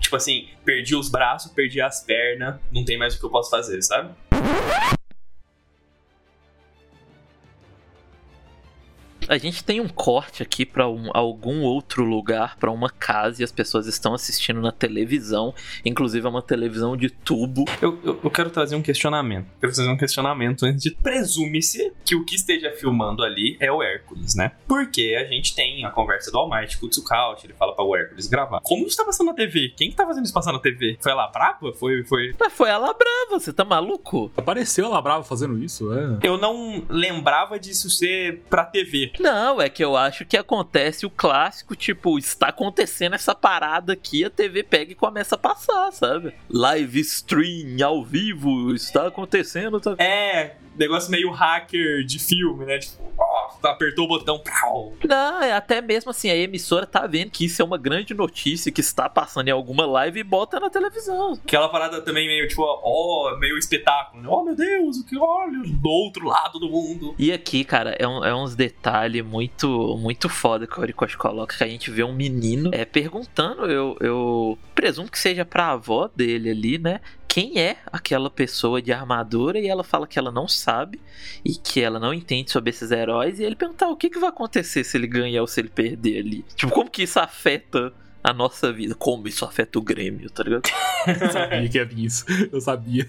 tipo assim, perdi os braços, perdi as pernas, não tem mais o que eu posso fazer, sabe? A gente tem um corte aqui pra um- algum outro lugar, pra uma casa, e as pessoas estão assistindo na televisão. Inclusive é uma televisão de tubo. Eu, eu, eu quero trazer um questionamento. Quero trazer um questionamento antes de. Presume-se que o que esteja filmando ali é o Hércules, né? Porque a gente tem a conversa do All Might com o Tsukauchi, ele fala pra o Hércules gravar. Como isso tá passando na TV? Quem que tá fazendo isso passar na TV? Foi ela brava? Foi, foi. Mas foi ela brava, você tá maluco? Apareceu ela brava fazendo isso, é. Eu não lembrava disso ser pra TV. Não, é que eu acho que acontece o clássico, tipo, está acontecendo essa parada aqui, a TV pega e começa a passar, sabe? Live stream ao vivo, está acontecendo. Tá... É, negócio meio hacker de filme, né? Tipo, ó, apertou o botão. Prau. Não, é até mesmo assim, a emissora tá vendo que isso é uma grande notícia que está passando em alguma live e bota na televisão. Aquela parada também meio, tipo, ó, meio espetáculo. né? Oh, meu Deus, o que olha do outro lado do mundo. E aqui, cara, é, um- é uns detalhes muito muito foda que o Horikoshi coloca, que a gente vê um menino é, perguntando, eu, eu presumo que seja pra avó dele ali, né? Quem é aquela pessoa de armadura? E ela fala que ela não sabe e que ela não entende sobre esses heróis. E ele pergunta "Ah, o que, que vai acontecer se ele ganhar ou se ele perder ali. Tipo, como que isso afeta a nossa vida? Como isso afeta o Grêmio, tá ligado? Eu sabia que ia vir isso. Eu sabia.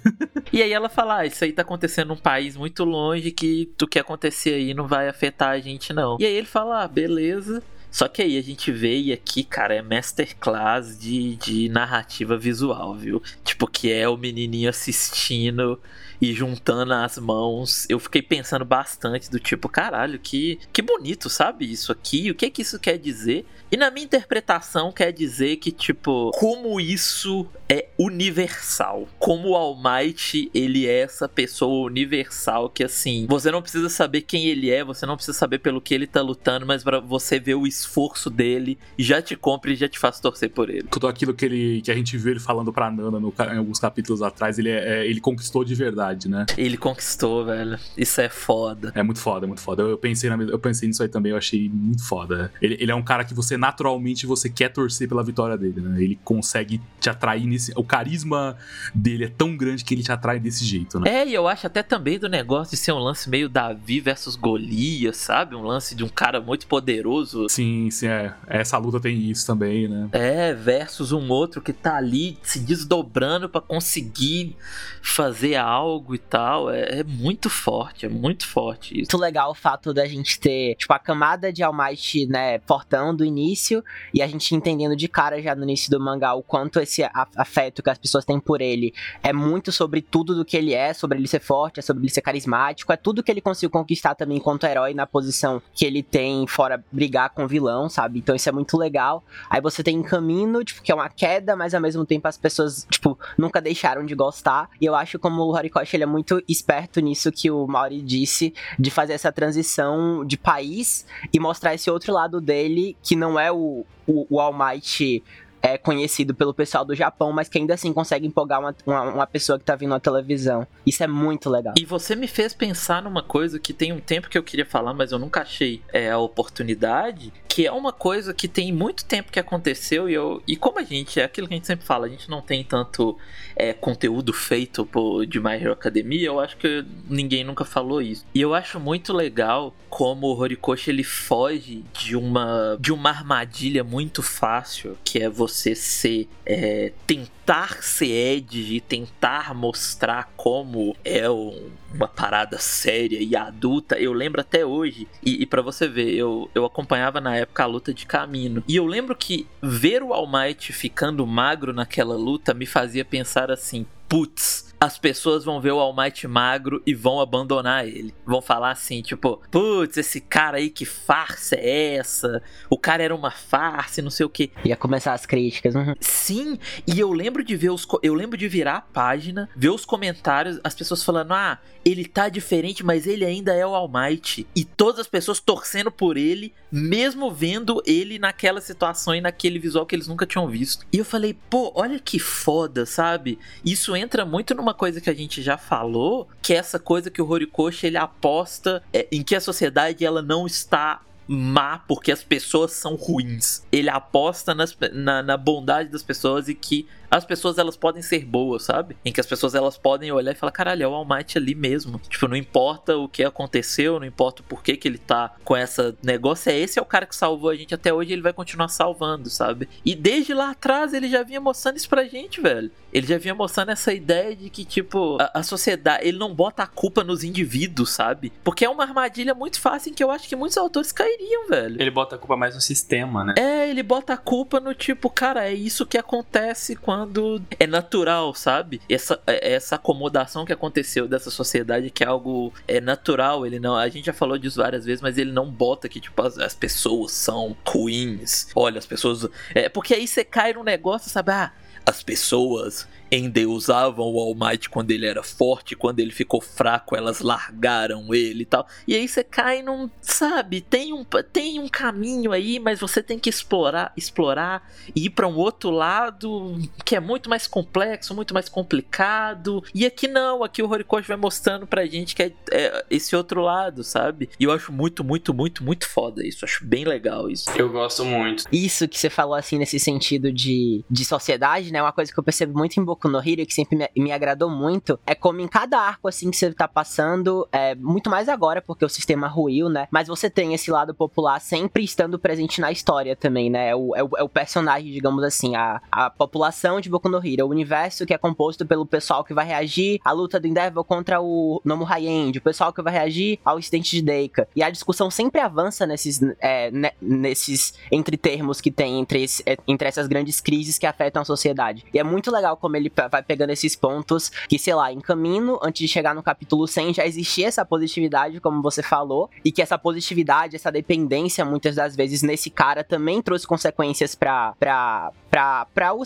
E aí ela fala: ah, isso aí tá acontecendo num país muito longe que o que acontecer aí não vai afetar a gente, não. E aí ele fala: ah, beleza. Só que aí a gente vê e aqui, cara, é masterclass de, de narrativa visual, viu? Tipo, que é o menininho assistindo e juntando as mãos. Eu fiquei pensando bastante do tipo, caralho, que, que bonito, sabe? Isso aqui, o que que isso quer dizer? E na minha interpretação quer dizer que, tipo, como isso é universal. Como o All Might, ele é essa pessoa universal que, assim, você não precisa saber quem ele é, você não precisa saber pelo que ele tá lutando, mas pra você ver o esforço dele, já te compra e já te faz torcer por ele. Tudo aquilo que, ele, que a gente viu ele falando pra Nana no em alguns capítulos atrás, ele, é, é- ele conquistou de verdade. Sociedade, né? Ele conquistou, velho. Isso é foda. É muito foda, é muito foda. Eu, eu pensei, na, eu pensei nisso aí também, eu achei muito foda. Ele, ele é um cara que você naturalmente você quer torcer pela vitória dele, né? Ele consegue te atrair nesse. O carisma dele é tão grande que ele te atrai desse jeito, né? É, e eu acho até também do negócio de ser um lance meio Davi versus Golias, sabe? Um lance de um cara muito poderoso. Sim, sim, é. Essa luta tem isso também, né? É, versus um outro que tá ali se desdobrando para conseguir fazer algo e tal. É, é, muito forte, é muito forte isso. Muito legal o fato da gente ter, tipo, a camada de All Might, né, fortão do início, e a gente entendendo de cara já no início do mangá o quanto esse afeto que as pessoas têm por ele é muito sobre tudo do que ele é, sobre ele ser forte, é sobre ele ser carismático, é tudo que ele conseguiu conquistar também enquanto herói na posição que ele tem, fora brigar com o vilão, sabe? Então isso é muito legal. Aí você tem Camino, tipo, que é uma queda, mas ao mesmo tempo as pessoas, tipo, nunca deixaram de gostar. E eu acho como o Horikoshi, ele é muito esperto nisso que o Mauri disse, de fazer essa transição de país e mostrar esse outro lado dele, que não é o, o, o All Might é conhecido pelo pessoal do Japão, mas que ainda assim consegue empolgar uma, uma, uma, pessoa que tá vindo na televisão. Isso é muito legal. E você me fez pensar numa coisa que tem um tempo que eu queria falar, mas eu nunca achei é, a oportunidade, que é uma coisa que tem muito tempo que aconteceu e eu e como a gente, é aquilo que a gente sempre fala, a gente não tem tanto é, conteúdo feito por, de My Hero Academia, eu acho que ninguém nunca falou isso. E eu acho muito legal como o Horikoshi ele foge de uma de uma armadilha muito fácil, que é você ser é, tentar ser edge, tentar mostrar como é um, uma parada séria e adulta. Eu lembro até hoje e, e para você ver, eu, eu acompanhava na época a luta de Camino e eu lembro que ver o All Might ficando magro naquela luta me fazia pensar assim, putz as pessoas vão ver o All Might magro e vão abandonar ele. Vão falar assim, tipo, putz, esse cara aí, que farsa é essa? O cara era uma farsa e não sei o que. Ia começar as críticas. Uhum. Sim, e eu lembro de ver os. Eu lembro de virar a página, ver os comentários, as pessoas falando, ah, ele tá diferente, mas ele ainda é o All Might. E todas as pessoas torcendo por ele, mesmo vendo ele naquela situação e naquele visual que eles nunca tinham visto. E eu falei, pô, olha que foda, sabe? Isso entra muito numa coisa que a gente já falou, que é essa coisa que o Horikoshi ele aposta é, em que a sociedade ela não está má porque as pessoas são ruins. Ele aposta nas, na, na bondade das pessoas e que as pessoas elas podem ser boas, sabe? Em que as pessoas elas podem olhar e falar, caralho, é o All Might ali mesmo. Tipo, não importa o que aconteceu, não importa o porquê que ele tá com essa negócio, é esse é o cara que salvou a gente até hoje, ele vai continuar salvando, sabe? E desde lá atrás ele já vinha mostrando isso pra gente, velho. Ele já vinha mostrando essa ideia de que, tipo, a, a sociedade, ele não bota a culpa nos indivíduos, sabe? Porque é uma armadilha muito fácil em que eu acho que muitos autores cairiam, velho. Ele bota a culpa mais no sistema, né? É, ele bota a culpa no tipo, cara, é isso que acontece quando quando é natural, sabe? Essa, é, essa acomodação que aconteceu dessa sociedade que é algo é natural, ele não, a gente já falou disso várias vezes, mas ele não bota que tipo as, as pessoas são ruins. Olha, as pessoas é porque aí você cai num negócio, sabe? Ah, as pessoas endeusavam o All Might quando ele era forte, quando ele ficou fraco, elas largaram ele e tal. E aí você cai num, sabe, tem um, tem um caminho aí, mas você tem que explorar, explorar e ir para um outro lado que é muito mais complexo, muito mais complicado. E aqui não, aqui o Horikoshi vai mostrando pra gente que é, é esse outro lado, sabe? E eu acho muito, muito, muito, muito foda isso. Acho bem legal isso. Eu gosto muito. Isso que você falou assim nesse sentido de, de sociedade, né? Uma coisa que eu percebo muito em Boku no Hero, que sempre me, me, agradou muito, é como em cada arco, assim, que você tá passando, é muito mais agora, porque o sistema ruiu, né? Mas você tem esse lado popular sempre estando presente na história também, né? É o, é o, é o personagem, digamos assim, a, a população de Boku no Hero, o universo que é composto pelo pessoal que vai reagir à luta do Endeavor contra o Nomu High-End, o pessoal que vai reagir ao incidente de Deika. E a discussão sempre avança nesses, é, né, nesses entre termos que tem entre, esse, é, entre essas grandes crises que afetam a sociedade. E é muito legal como ele ele vai pegando esses pontos que, sei lá, em caminho, antes de chegar no capítulo 100, já existia essa positividade, como você falou, e que essa positividade, essa dependência, muitas das vezes, nesse cara também trouxe consequências pra, pra, pra, o,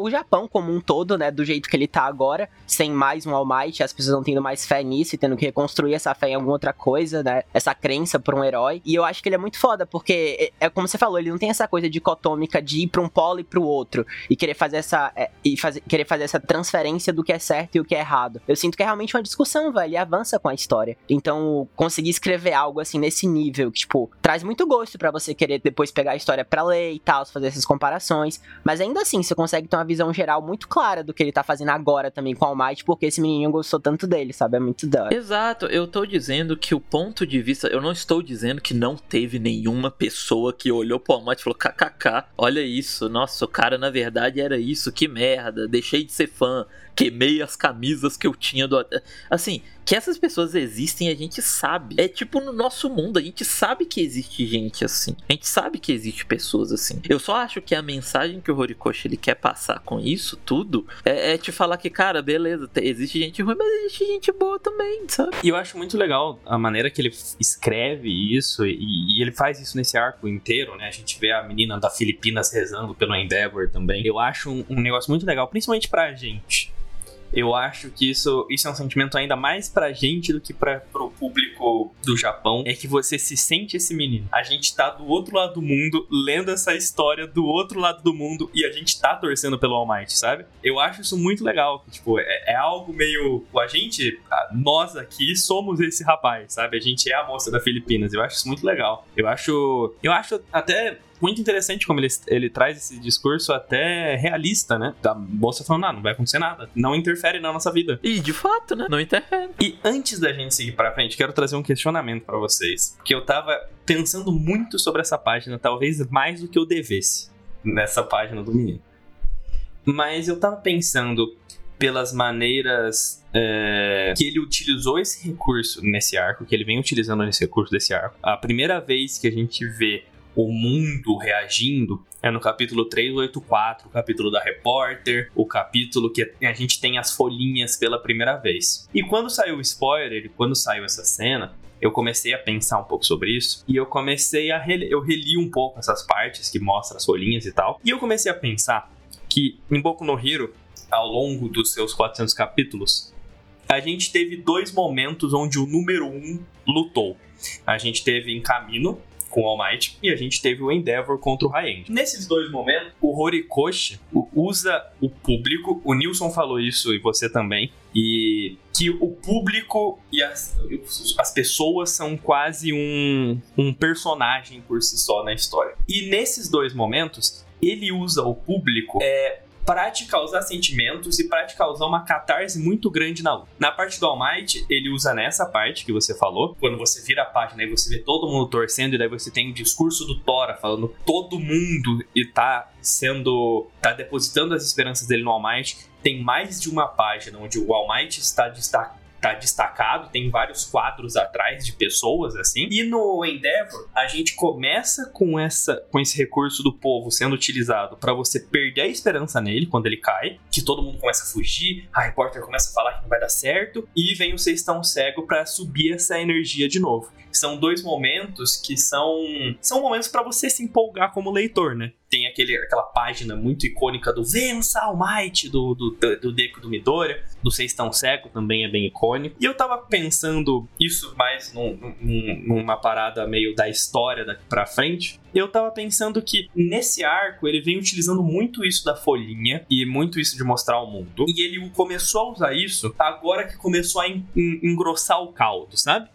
o Japão como um todo, né, do jeito que ele tá agora, sem mais um All Might, as pessoas não tendo mais fé nisso e tendo que reconstruir essa fé em alguma outra coisa, né, essa crença por um herói, e eu acho que ele é muito foda, porque, é, é como você falou, ele não tem essa coisa dicotômica de ir pra um polo e pro outro, e querer fazer essa, é, e fazer, querer fazer essa transferência do que é certo e o que é errado. Eu sinto que é realmente uma discussão, velho, e avança com a história. Então, conseguir escrever algo assim nesse nível, que, tipo, traz muito gosto para você querer depois pegar a história para ler e tal, fazer essas comparações. Mas ainda assim, você consegue ter uma visão geral muito clara do que ele tá fazendo agora também com o Might, porque esse menininho gostou tanto dele, sabe? É muito da hora. Exato, eu tô dizendo que o ponto de vista. Eu não estou dizendo que não teve nenhuma pessoa que olhou pro All Might e falou: kkk, olha isso, nossa, o cara na verdade era isso, que merda, deixei de ser fã queimei as camisas que eu tinha do. Assim, que essas pessoas existem, a gente sabe. É tipo no nosso mundo, a gente sabe que existe gente assim. A gente sabe que existe pessoas assim. Eu só acho que a mensagem que o Horikoshi ele quer passar com isso tudo é, é te falar que, cara, beleza, existe gente ruim, mas existe gente boa também, sabe? E eu acho muito legal a maneira que ele escreve isso e, e ele faz isso nesse arco inteiro, né? A gente vê a menina da Filipinas rezando pelo Endeavor também. Eu acho um, um negócio muito legal, principalmente pra gente eu acho que isso, isso é um sentimento ainda mais pra gente do que pra, pro público do Japão. É que você se sente esse menino. A gente tá do outro lado do mundo, lendo essa história do outro lado do mundo e a gente tá torcendo pelo All Might, sabe? Eu acho isso muito legal. Tipo, é, é algo meio. A gente, nós aqui, somos esse rapaz, sabe? A gente é a moça da Filipinas. Eu acho isso muito legal. Eu acho. Eu acho até muito interessante como ele, ele traz esse discurso até realista, né? Da moça falando, ah, não vai acontecer nada. Não interfere na nossa vida. E de fato, né? Não interfere. E antes da gente seguir pra frente, quero trazer um questionamento para vocês. Que eu tava pensando muito sobre essa página, talvez mais do que eu devesse nessa página do menino. Mas eu tava pensando pelas maneiras é, que ele utilizou esse recurso nesse arco, que ele vem utilizando esse recurso desse arco. A primeira vez que a gente vê o mundo reagindo é no capítulo 384, o capítulo da repórter, o capítulo que a gente tem as folhinhas pela primeira vez. E quando saiu o spoiler, quando saiu essa cena, eu comecei a pensar um pouco sobre isso e eu comecei a rele eu reli um pouco essas partes que mostram as folhinhas e tal. E eu comecei a pensar que em Boku no Hero, ao longo dos seus 400 capítulos, a gente teve dois momentos onde o número 1 um lutou. A gente teve em Camino, com o All Might e a gente teve o Endeavor contra o High. Nesses dois momentos, o Horikoshi usa o público, o Nilson falou isso e você também, e que o público e as, as pessoas são quase um, um personagem por si só na história. E nesses dois momentos, ele usa o público é, para te causar sentimentos e para te causar uma catarse muito grande na luta. Na parte do All Might, ele usa nessa parte que você falou, quando você vira a página e você vê todo mundo torcendo, e daí você tem o discurso do Tora falando todo mundo e tá sendo. tá depositando as esperanças dele no All Might. Tem mais de uma página onde o All Might está destacado tá destacado, tem vários quadros atrás de pessoas assim. E no Endeavor, a gente começa com essa com esse recurso do povo sendo utilizado para você perder a esperança nele quando ele cai, que todo mundo começa a fugir, a repórter começa a falar que não vai dar certo e vem o Vocês Estão Cego para subir essa energia de novo. São dois momentos que são são momentos para você se empolgar como leitor, né? tem aquele, aquela página muito icônica do Vença All Might, do, do, do Deco do Midoriya, do Seis Tão Seco também é bem icônico. E eu tava pensando isso mais num, num, numa parada meio da história daqui pra frente. Eu tava pensando que nesse arco ele vem utilizando muito isso da folhinha e muito isso de mostrar o mundo. E ele começou a usar isso agora que começou a engrossar o caldo, sabe?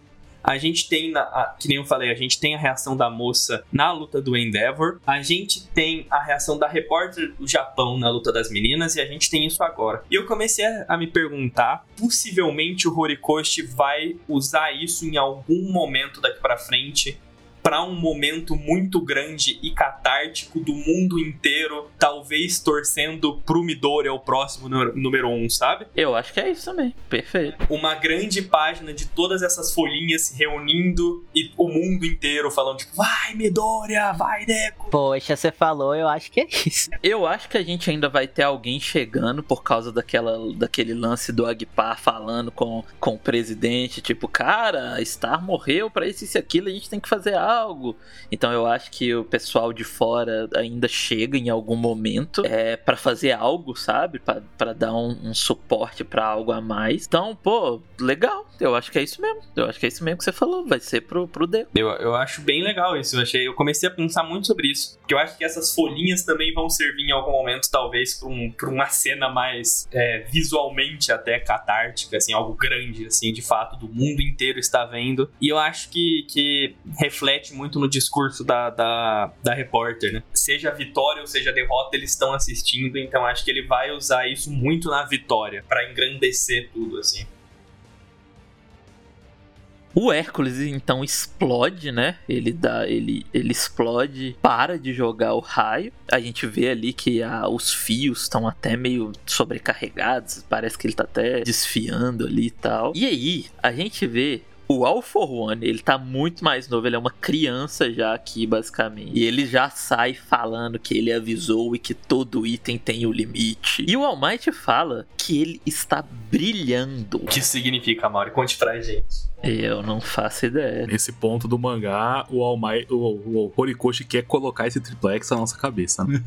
A gente tem, na, a, que nem eu falei, a gente tem a reação da moça na luta do Endeavor, a gente tem a reação da repórter do Japão na luta das meninas e a gente tem isso agora. E eu comecei a, a me perguntar, possivelmente o Horikoshi vai usar isso em algum momento daqui para frente para um momento muito grande e catártico do mundo inteiro, talvez torcendo pro Midori ao próximo número um, sabe? Eu acho que é isso também. Perfeito. Uma grande página de todas essas folhinhas se reunindo e o mundo inteiro falando, tipo, vai Midoriya, vai Deco. Poxa, você falou, eu acho que é isso. Eu acho que a gente ainda vai ter alguém chegando por causa daquela, daquele lance do Agpar falando com, com o presidente, tipo, cara, Star morreu pra isso e aquilo, a gente tem que fazer algo algo. Então eu acho que o pessoal de fora ainda chega em algum momento é, para fazer algo, sabe? para dar um, um suporte para algo a mais. Então, pô, legal. Eu acho que é isso mesmo. Eu acho que é isso mesmo que você falou. Vai ser pro, pro D. Eu, eu acho bem legal isso. Eu, achei, eu comecei a pensar muito sobre isso. Porque eu acho que essas folhinhas também vão servir em algum momento, talvez, pra, um, pra uma cena mais é, visualmente até catártica, assim, algo grande, assim, de fato, do mundo inteiro está vendo. E eu acho que, que reflete muito no discurso da, da, da repórter, né? Seja vitória ou seja derrota, eles estão assistindo, então acho que ele vai usar isso muito na vitória, para engrandecer tudo, assim. O Hércules então explode, né? Ele dá, ele, ele explode, para de jogar o raio. A gente vê ali que a, os fios estão até meio sobrecarregados, parece que ele tá até desfiando ali e tal. E aí, a gente vê o All for One, ele tá muito mais novo, ele é uma criança já aqui, basicamente. E ele já sai falando que ele avisou e que todo item tem o limite. E o All Might fala que ele está brilhando. O que significa, Mauri? Conte pra gente. Eu não faço ideia. Nesse ponto do mangá, o, Almai, o, o Horikoshi quer colocar esse triplex na nossa cabeça. Né?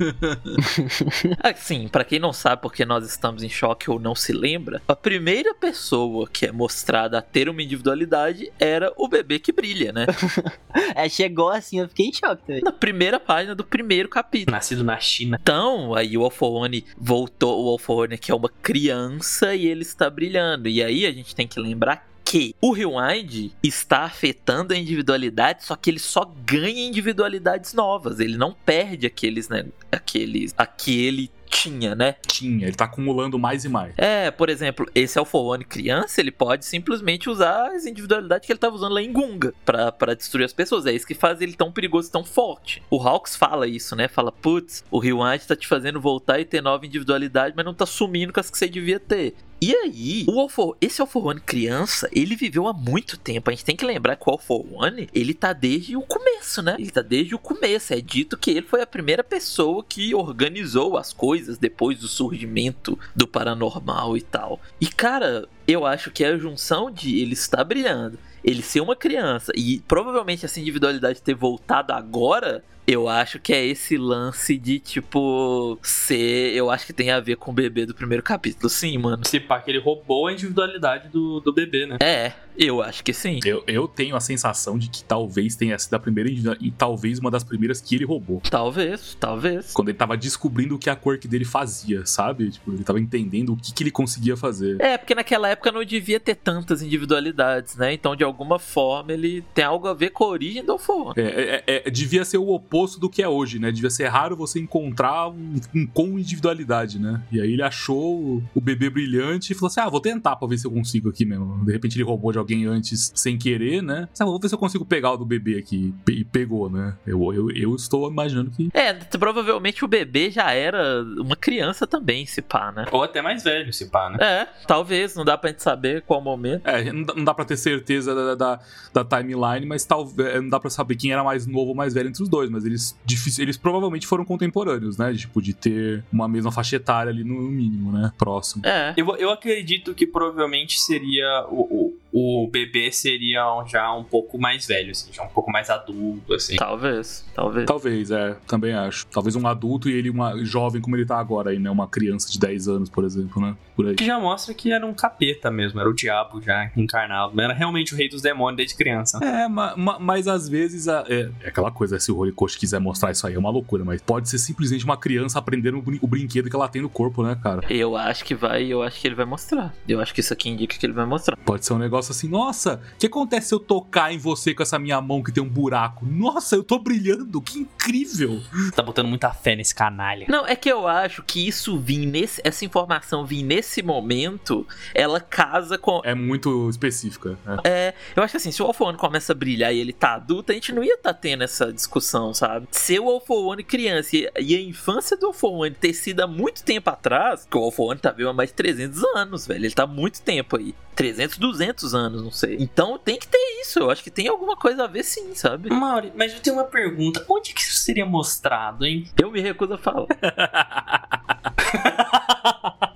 assim, para quem não sabe porque nós estamos em choque ou não se lembra, a primeira pessoa que é mostrada a ter uma individualidade era o bebê que brilha, né? é, chegou assim, eu fiquei em choque também. Na primeira página do primeiro capítulo. Nascido na China. Então, aí o Alforone voltou, o Alforone que é uma criança e ele está brilhando. E aí a gente tem que lembrar que o Rewind está afetando a individualidade, só que ele só ganha individualidades novas. Ele não perde aqueles, né? Aqueles. Aquele tinha, né? Tinha, ele tá acumulando mais e mais. É, por exemplo, esse Alforone criança, ele pode simplesmente usar as individualidades que ele tava usando lá em Gunga pra, pra destruir as pessoas. É isso que faz ele tão perigoso e tão forte. O Hawks fala isso, né? Fala, putz, o Rewind tá te fazendo voltar e ter nova individualidade, mas não tá sumindo com as que você devia ter. E aí, o All for, esse All for One criança, ele viveu há muito tempo. A gente tem que lembrar que o All for One, ele tá desde o começo, né? Ele tá desde o começo. É dito que ele foi a primeira pessoa que organizou as coisas depois do surgimento do paranormal e tal. E cara, eu acho que é a junção de ele estar brilhando, ele ser uma criança e provavelmente essa individualidade ter voltado agora eu acho que é esse lance de, tipo, ser. Eu acho que tem a ver com o bebê do primeiro capítulo, sim, mano. Se pá, que ele roubou a individualidade do, do bebê, né? É, eu acho que sim. Eu, eu tenho a sensação de que talvez tenha sido a primeira e talvez uma das primeiras que ele roubou. Talvez, talvez. Quando ele tava descobrindo o que a quirk dele fazia, sabe? Tipo, ele tava entendendo o que, que ele conseguia fazer. É, porque naquela época não devia ter tantas individualidades, né? Então, de alguma forma, ele tem algo a ver com a origem do Alphonse. É, é, é, devia ser o oposto oposto do que é hoje, né? Devia ser raro você encontrar um, um com individualidade, né? E aí ele achou o bebê brilhante e falou assim: ah, vou tentar pra ver se eu consigo aqui mesmo. De repente ele roubou de alguém antes sem querer, né? Ah, vou ver se eu consigo pegar o do bebê aqui. E pegou, né? Eu, eu, eu estou imaginando que. É, provavelmente o bebê já era uma criança também, se pá, né? Ou até mais velho, se pá, né? É, talvez, não dá pra gente saber qual momento. É, não dá, não dá pra ter certeza da, da, da timeline, mas talvez não dá pra saber quem era mais novo ou mais velho entre os dois, mas eles, eles provavelmente foram contemporâneos, né? Tipo, de ter uma mesma faixa etária ali no mínimo, né? Próximo. É. Eu, eu acredito que provavelmente seria o, o, o bebê seria já um pouco mais velho, assim, já um pouco mais adulto, assim. Talvez, talvez. Talvez, é, também acho. Talvez um adulto e ele uma jovem como ele tá agora aí, né? Uma criança de 10 anos, por exemplo, né? Por aí. Que já mostra que era um capeta mesmo, era o diabo já encarnado. Era realmente o rei dos demônios desde criança. É, mas, mas às vezes é, é aquela coisa, se o Horikoshi quiser mostrar isso aí, é uma loucura, mas pode ser simplesmente uma criança aprendendo o, brin o brinquedo que ela tem no corpo, né, cara? Eu acho que vai, eu acho que ele vai mostrar. Eu acho que isso aqui indica que ele vai mostrar. Pode ser um negócio assim, nossa, o que acontece se eu tocar em você com essa minha mão que tem um buraco? Nossa, eu tô brilhando, que incrível! Tá botando muita fé nesse canalha. Não, é que eu acho que isso vir nesse, essa informação vir nesse momento, ela casa com. É muito específica. Né? É, eu acho que assim, se o Alphone começa a brilhar e ele tá adulto, a gente não ia estar tá tendo essa discussão, sabe? Se o Alphone criança e, e, a infância do Alphone ter sido há muito tempo atrás, que o Alphone tá vivo há mais de 300 anos, velho. Ele tá há muito tempo aí. 300, 200 anos, não sei. Então tem que ter isso. Eu acho que tem alguma coisa a ver sim, sabe? Mauri, mas eu tenho uma pergunta. Onde que isso seria mostrado, hein? Eu me recuso a falar.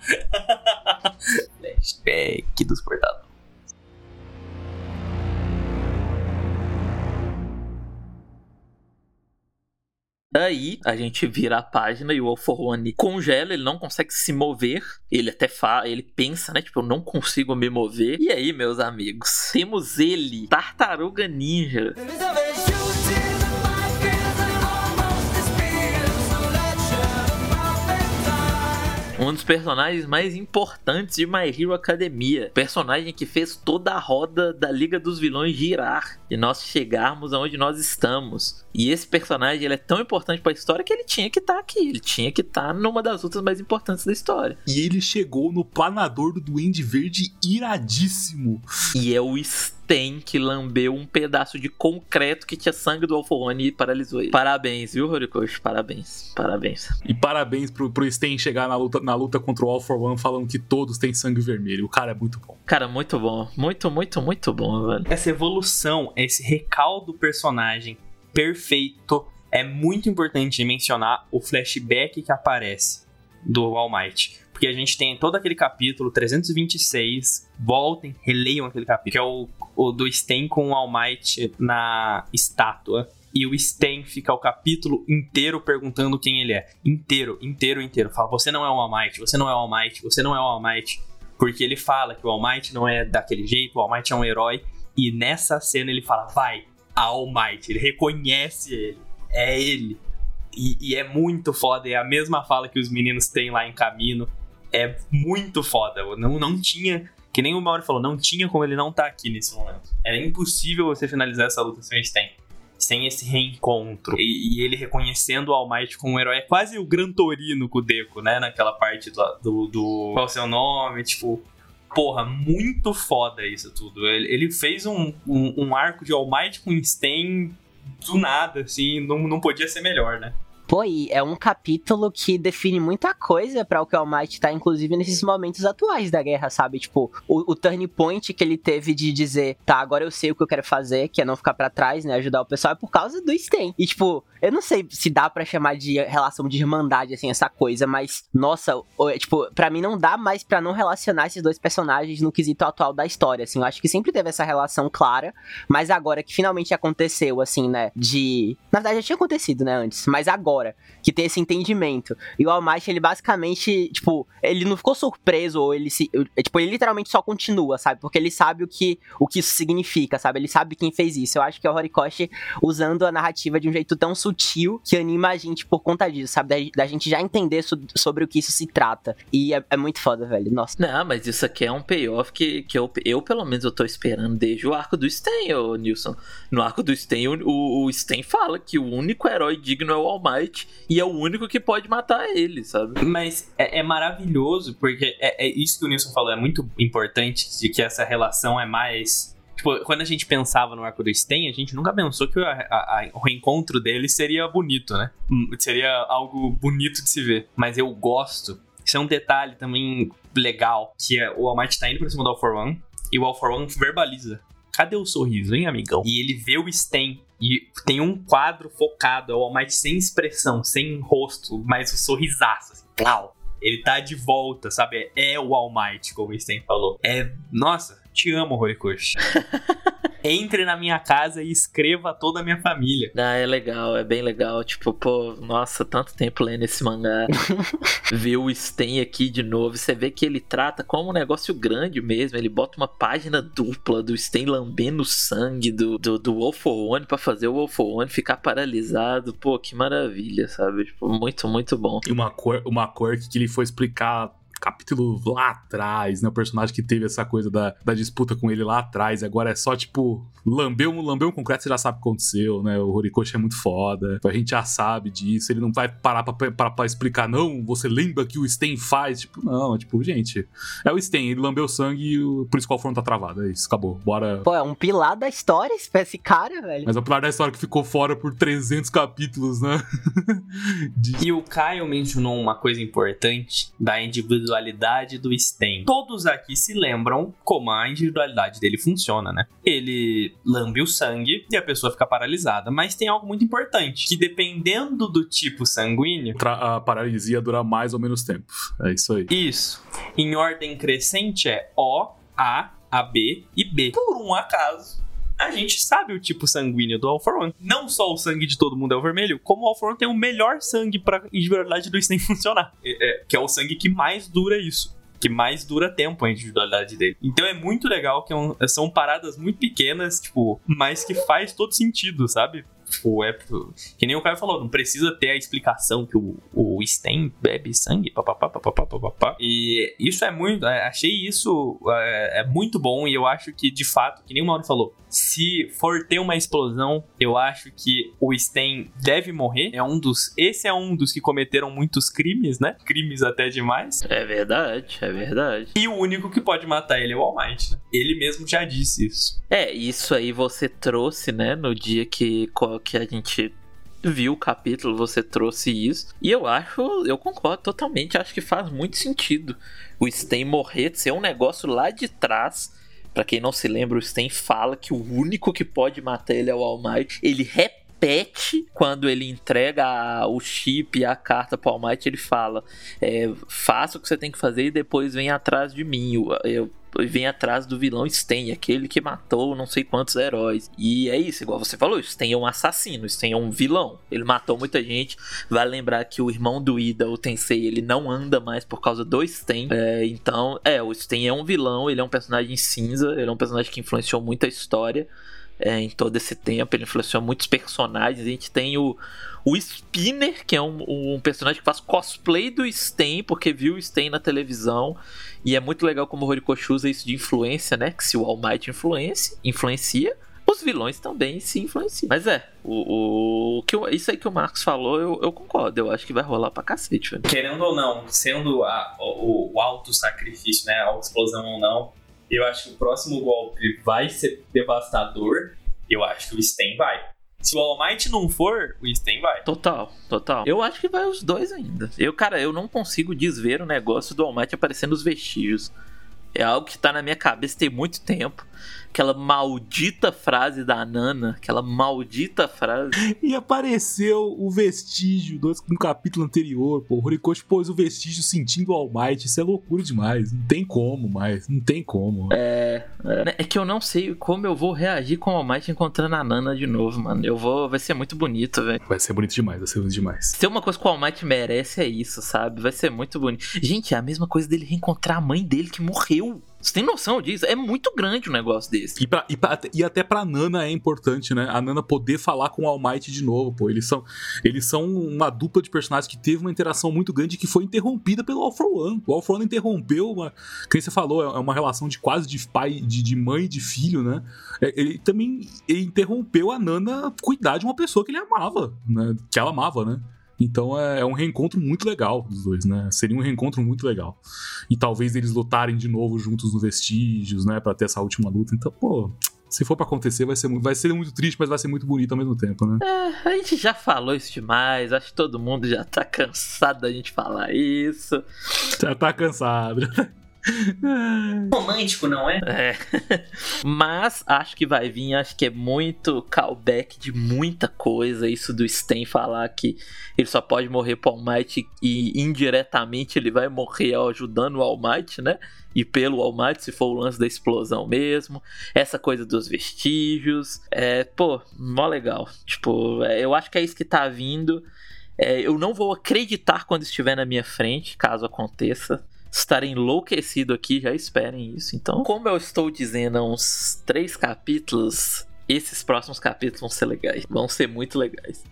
Flashback dos portadores. Aí a gente vira a página e o All congela, ele não consegue se mover. Ele até fala, ele pensa, né? Tipo, eu não consigo me mover. E aí, meus amigos, temos ele, Tartaruga Ninja. Um dos personagens mais importantes de My Hero Academia. Personagem que fez toda a roda da Liga dos Vilões girar e nós chegarmos aonde nós estamos. E esse personagem ele é tão importante para a história que ele tinha que estar tá aqui. Ele tinha que estar tá numa das lutas mais importantes da história. E ele chegou no planador do Duende Verde iradíssimo. E é o tem que lambeu um pedaço de concreto que tinha sangue do Alforone e paralisou ele. Parabéns, viu, Horikoshi? Parabéns. Parabéns. E parabéns pro, pro Sten chegar na luta, na luta contra o All for One falando que todos têm sangue vermelho. O cara é muito bom. Cara, muito bom. Muito, muito, muito bom, velho. Essa evolução, esse recaldo do personagem perfeito. É muito importante mencionar o flashback que aparece do All Might. Porque a gente tem todo aquele capítulo 326. Voltem, releiam aquele capítulo. Que é o, o do Sten com o All Might na estátua. E o Sten fica o capítulo inteiro perguntando quem ele é. Inteiro, inteiro, inteiro. Fala, você não é o All Might, você não é o All Might, você não é o All Might. Porque ele fala que o All Might não é daquele jeito, o All Might é um herói. E nessa cena ele fala, vai, All Might. Ele reconhece ele. É ele. E, e, é muito foda. É a mesma fala que os meninos têm lá em caminho é muito foda. Não, não tinha. Que nem o Mauro falou, não tinha como ele não estar tá aqui nesse momento. Era impossível você finalizar essa luta sem Sten. Sem esse reencontro. E, e, ele reconhecendo o All Might como um herói. É quase o Gran Torino com o Deco, né? Naquela parte do. do, do qual o seu nome? Tipo. Porra, muito foda isso tudo. Ele, ele fez um, um, um, arco de All Might com Sten do nada, assim. Não, não podia ser melhor, né? Pô, e é um capítulo que define muita coisa para o que o All Might tá, inclusive nesses momentos atuais da guerra, sabe? Tipo, o, o turn point que ele teve de dizer, tá, agora eu sei o que eu quero fazer, que é não ficar para trás, né? Ajudar o pessoal, é por causa do Sten. E, tipo, eu não sei se dá para chamar de relação de irmandade, assim, essa coisa, mas, nossa, tipo, para mim não dá mais para não relacionar esses dois personagens no quesito atual da história, assim. Eu acho que sempre teve essa relação clara, mas agora que finalmente aconteceu, assim, né? De. Na verdade, já tinha acontecido, né, antes, mas agora agora, que tem esse entendimento. E o All Might, ele basicamente, tipo, ele não ficou surpreso, ou ele se. Tipo, ele literalmente só continua, sabe? Porque ele sabe o que, o que isso significa, sabe? Ele sabe quem fez isso. Eu acho que é o Horikoshi usando a narrativa de um jeito tão sutil que anima a gente por conta disso, sabe? Da, da gente já entender so, sobre o que isso se trata. E é, é, muito foda, velho. Nossa. Não, mas isso aqui é um payoff que, que eu, eu, pelo menos, eu tô esperando desde o arco do Sten, ô Nilson. No arco do Sten, o, o, Sten fala que o único herói digno é o All E é o único que pode matar ele, sabe? Mas é, é maravilhoso, porque é, é, isso que o Nilson falou, é muito importante, de que essa relação é mais. Tipo, quando a gente pensava no arco do Sten, a gente nunca pensou que a, a, a, o reencontro dele seria bonito, né? Hum, seria algo bonito de se ver. Mas eu gosto. Isso é um detalhe também legal, que é o Almighty tá indo pra cima do All for One, e o All for One verbaliza. Cadê o sorriso, hein, amigão? E ele vê o Sten e tem um quadro focado, é o All Might sem expressão, sem rosto, mas o sorrisaço, assim, plau. Ele tá de volta, sabe? É o All Might, como o Sten falou. É. Nossa, te amo, Horikoshi. entre na minha casa e escreva toda a minha família. Ah, é legal, é bem legal. Tipo, pô, nossa, tanto tempo lendo esse mangá. Ver o Sten aqui de novo, você vê que ele trata como um negócio grande mesmo. Ele bota uma página dupla do Sten lambendo sangue do, do, do Wolf One pra fazer o Wolf One ficar paralisado. Pô, que maravilha, sabe? Tipo, muito, muito bom. E uma cor, uma cor que ele foi explicar capítulo lá atrás, né? O personagem que teve essa coisa da, da disputa com ele lá atrás. Agora é só, tipo, lambeu um, lambeu um concreto, você já sabe o que aconteceu, né? O Horikoshi é muito foda. A gente já sabe disso. Ele não vai parar pra, pra, pra explicar, não, você lembra que o Sten faz? Tipo, não, tipo, gente. É o Sten, ele lambeu sangue e por isso que o Alfron tá travado. É isso, acabou. Bora. Pô, é um pilar da história esse cara, velho. Mas é um pilar da história que ficou fora por 300 capítulos, né? De... E o Caio mencionou uma coisa importante da individualidade individualidade do Sten. Todos aqui se lembram como a individualidade dele funciona, né? Ele lambe o sangue e a pessoa fica paralisada. Mas tem algo muito importante, que dependendo do tipo sanguíneo... A paralisia dura mais ou menos tempo. É isso aí. Isso. Em ordem crescente é O, A, AB e B. Por um acaso, a gente sabe o tipo sanguíneo do All for One. Não só o sangue de todo mundo é o vermelho, como o All for One tem o melhor sangue pra de verdade do Stain funcionar. É, é, que é o sangue que mais dura isso que mais dura tempo a individualidade dele. Então é muito legal que é um, são paradas muito pequenas, tipo, mas que faz todo sentido, sabe? Tipo, é. Que nem o cara falou, não precisa ter a explicação que o, o Sten bebe sangue, papapá, papapá, papapá. E isso é muito. É, achei isso é, é, muito bom e eu acho que, de fato, que nem o Mauro falou, se for ter uma explosão, eu acho que o Sten deve morrer. É um dos. Esse é um dos que cometeram muitos crimes, né? Crimes até demais. É verdade, é verdade. E o único que pode matar ele é o All Might, né? Ele mesmo já disse isso. É, isso aí você trouxe, né, no dia que que a gente viu o capítulo, você trouxe isso. E eu acho, eu concordo totalmente, acho que faz muito sentido o Sten morrer, ser um negócio lá de trás. Para quem não se lembra, o Sten fala que o único que pode matar ele é o All Might. Ele repete quando ele entrega o chip e a carta pro All Might, ele fala: é, faça o que você tem que fazer e depois vem atrás de mim. Eu, eu vem atrás do vilão Sten, aquele que matou não sei quantos heróis. E é isso, igual você falou, Sten é um assassino, Sten é um vilão. Ele matou muita gente. Vai lembrar que o irmão do Ida, o Tensei, ele não anda mais por causa do Sten. É, então, é, o Sten é um vilão, ele é um personagem cinza, ele é um personagem que influenciou muito a história. É, em todo esse tempo, ele influenciou muitos personagens. A gente tem o, o Spinner, que é um, um personagem que faz cosplay do Sten, porque viu o Sten na televisão. E é muito legal como o Horikoshi usa isso de influência, né? Que se o All Might influencia, influencia os vilões também se influenciam. Mas é, o, o, que eu, isso aí que o Marcos falou, eu, eu, concordo. Eu acho que vai rolar pra cacete, velho. Querendo ou não, sendo a, o, o alto sacrifício, né? A explosão ou não, eu acho que o próximo golpe vai ser devastador. Eu acho que o Sten vai. Se o All Might não for, o Sten vai. Total, total. Eu acho que vai os dois ainda. Eu, cara, eu não consigo desver o negócio do All Might aparecendo os vestígios. É algo que tá na minha cabeça tem muito tempo aquela maldita frase da Nana, aquela maldita frase. E apareceu o vestígio do, no capítulo anterior, pô. O Horikoshi pôs o vestígio sentindo o All Might. Isso é loucura demais. Não tem como mais. Não tem como. É, é. É que eu não sei como eu vou reagir com o All Might encontrando a Nana de novo, mano. Eu vou. Vai ser muito bonito, velho. Vai ser bonito demais, vai ser bonito demais. Se uma coisa que o All Might merece é isso, sabe? Vai ser muito bonito. Gente, é a mesma coisa dele reencontrar a mãe dele que morreu. Você tem noção disso? É muito grande o um negócio desse. E, pra, e, pra, e, até pra Nana é importante, né? A Nana poder falar com o All Might de novo, pô. Eles são, eles são uma dupla de personagens que teve uma interação muito grande que foi interrompida pelo All for One. O All for One interrompeu uma. Quem você falou, é uma relação de quase de pai, de, de mãe e de filho, né? É, ele também interrompeu a Nana cuidar de uma pessoa que ele amava, né? Que ela amava, né? Então é, é, um reencontro muito legal dos dois, né? Seria um reencontro muito legal. E talvez eles lutarem de novo juntos no Vestígios, né? Pra ter essa última luta. Então, pô, se for para acontecer, vai ser, vai ser muito triste, mas vai ser muito bonito ao mesmo tempo, né? É, a gente já falou isso demais. Acho que todo mundo já tá cansado da gente falar isso. Já tá cansado. Romântico, não é? É. Mas acho que vai vir, acho que é muito callback de muita coisa. Isso do Sten falar que ele só pode morrer pro All Might e indiretamente ele vai morrer ajudando o All Might, né? E pelo All Might, se for o lance da explosão mesmo. Essa coisa dos vestígios. É, pô, mó legal. Tipo, é, eu acho que é isso que tá vindo. É, eu não vou acreditar quando estiver na minha frente, caso aconteça estar enlouquecido aqui, já esperem isso. Então, como eu estou dizendo há uns três capítulos, esses próximos capítulos vão ser legais. Vão ser muito legais.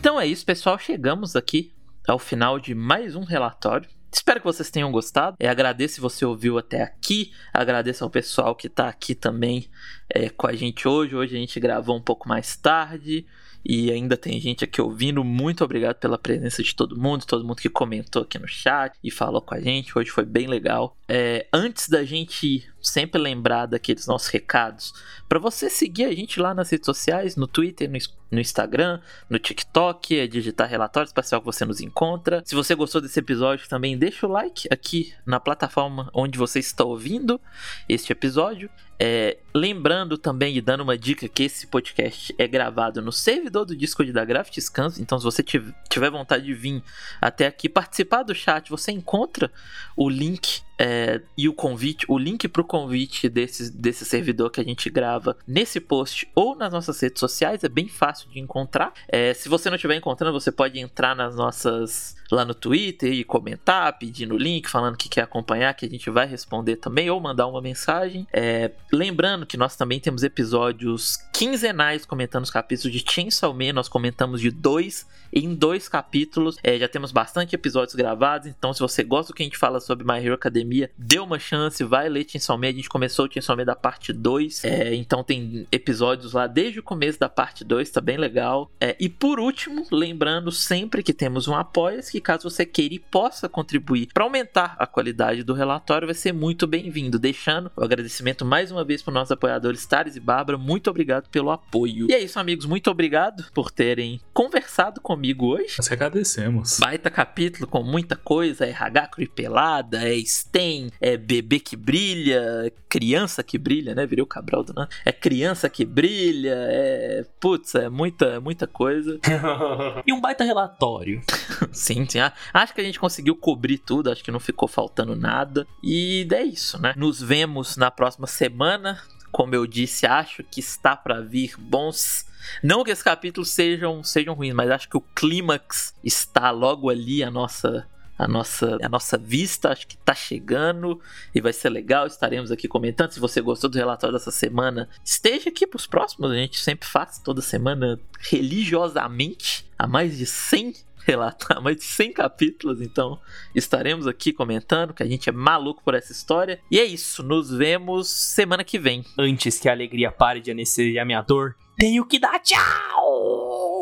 Então é isso, pessoal. Chegamos aqui ao final de mais um relatório. Espero que vocês tenham gostado. É, agradeço se você ouviu até aqui. Agradeço ao pessoal que está aqui também é, com a gente hoje. Hoje a gente gravou um pouco mais tarde. e ainda tem gente aqui ouvindo. Muito obrigado pela presença de todo mundo, todo mundo que comentou aqui no chat e falou com a gente. Hoje foi bem legal. É, antes da gente sempre lembrar daqueles nossos recados, para você seguir a gente lá nas redes sociais, no Twitter, no, no Instagram, no TikTok, é digitar relatório espacial que você nos encontra. Se você gostou desse episódio, também deixa o like aqui na plataforma onde você está ouvindo este episódio. É, lembrando também e dando uma dica que esse podcast é gravado no servidor do Discord da Graft Scans, então se você tiver vontade de vir até aqui participar do chat, você encontra o link é, e o convite, o link para o convite desse, desse servidor que a gente grava nesse post ou nas nossas redes sociais, é bem fácil de encontrar. É, se você não estiver encontrando, você pode entrar nas nossas lá no Twitter e comentar, pedindo o link, falando que quer acompanhar, que a gente vai responder também, ou mandar uma mensagem. É, lembrando que nós também temos episódios quinzenais comentando os capítulos de Chainsaw Man, nós comentamos de dois em dois capítulos. É, já temos bastante episódios gravados, então se você gosta do que a gente fala sobre My Hero Academia, dê uma chance, vai ler Chainsaw Man. A gente começou o Chainsaw Man da parte 2, é, então tem episódios lá desde o começo da parte 2, tá bem legal. É, e por último, lembrando sempre que temos um apoia que caso você queira e possa contribuir para aumentar a qualidade do relatório, vai ser muito bem-vindo. Deixando o agradecimento mais uma vez para os nossos apoiadores Tares e Bárbara, muito obrigado pelo apoio. E é isso, amigos, muito obrigado por terem conversado comigo hoje. Nós agradecemos. Baita capítulo com muita coisa: é RH cripelada, é STEM, é bebê que brilha, é criança que brilha, né? Virei o Cabral do né? É criança que brilha, é. Putz, é muita, muita coisa. e um baita relatório. sim, sim. Ah, acho que a gente conseguiu cobrir tudo, acho que não ficou faltando nada. E é isso, né? Nos vemos na próxima semana. Como eu disse, acho que está para vir bons não que esses capítulos sejam, sejam ruins, mas acho que o clímax está logo ali a nossa a nossa, a nossa vista, acho que tá chegando e vai ser legal. Estaremos aqui comentando. Se você gostou do relatório dessa semana, esteja aqui pros próximos. A gente sempre faz toda semana religiosamente, a mais de 100 relatar mais de 100 capítulos, então estaremos aqui comentando que a gente é maluco por essa história. E é isso, nos vemos semana que vem. Antes que a alegria pare de anestesiar minha dor, tenho que dar tchau!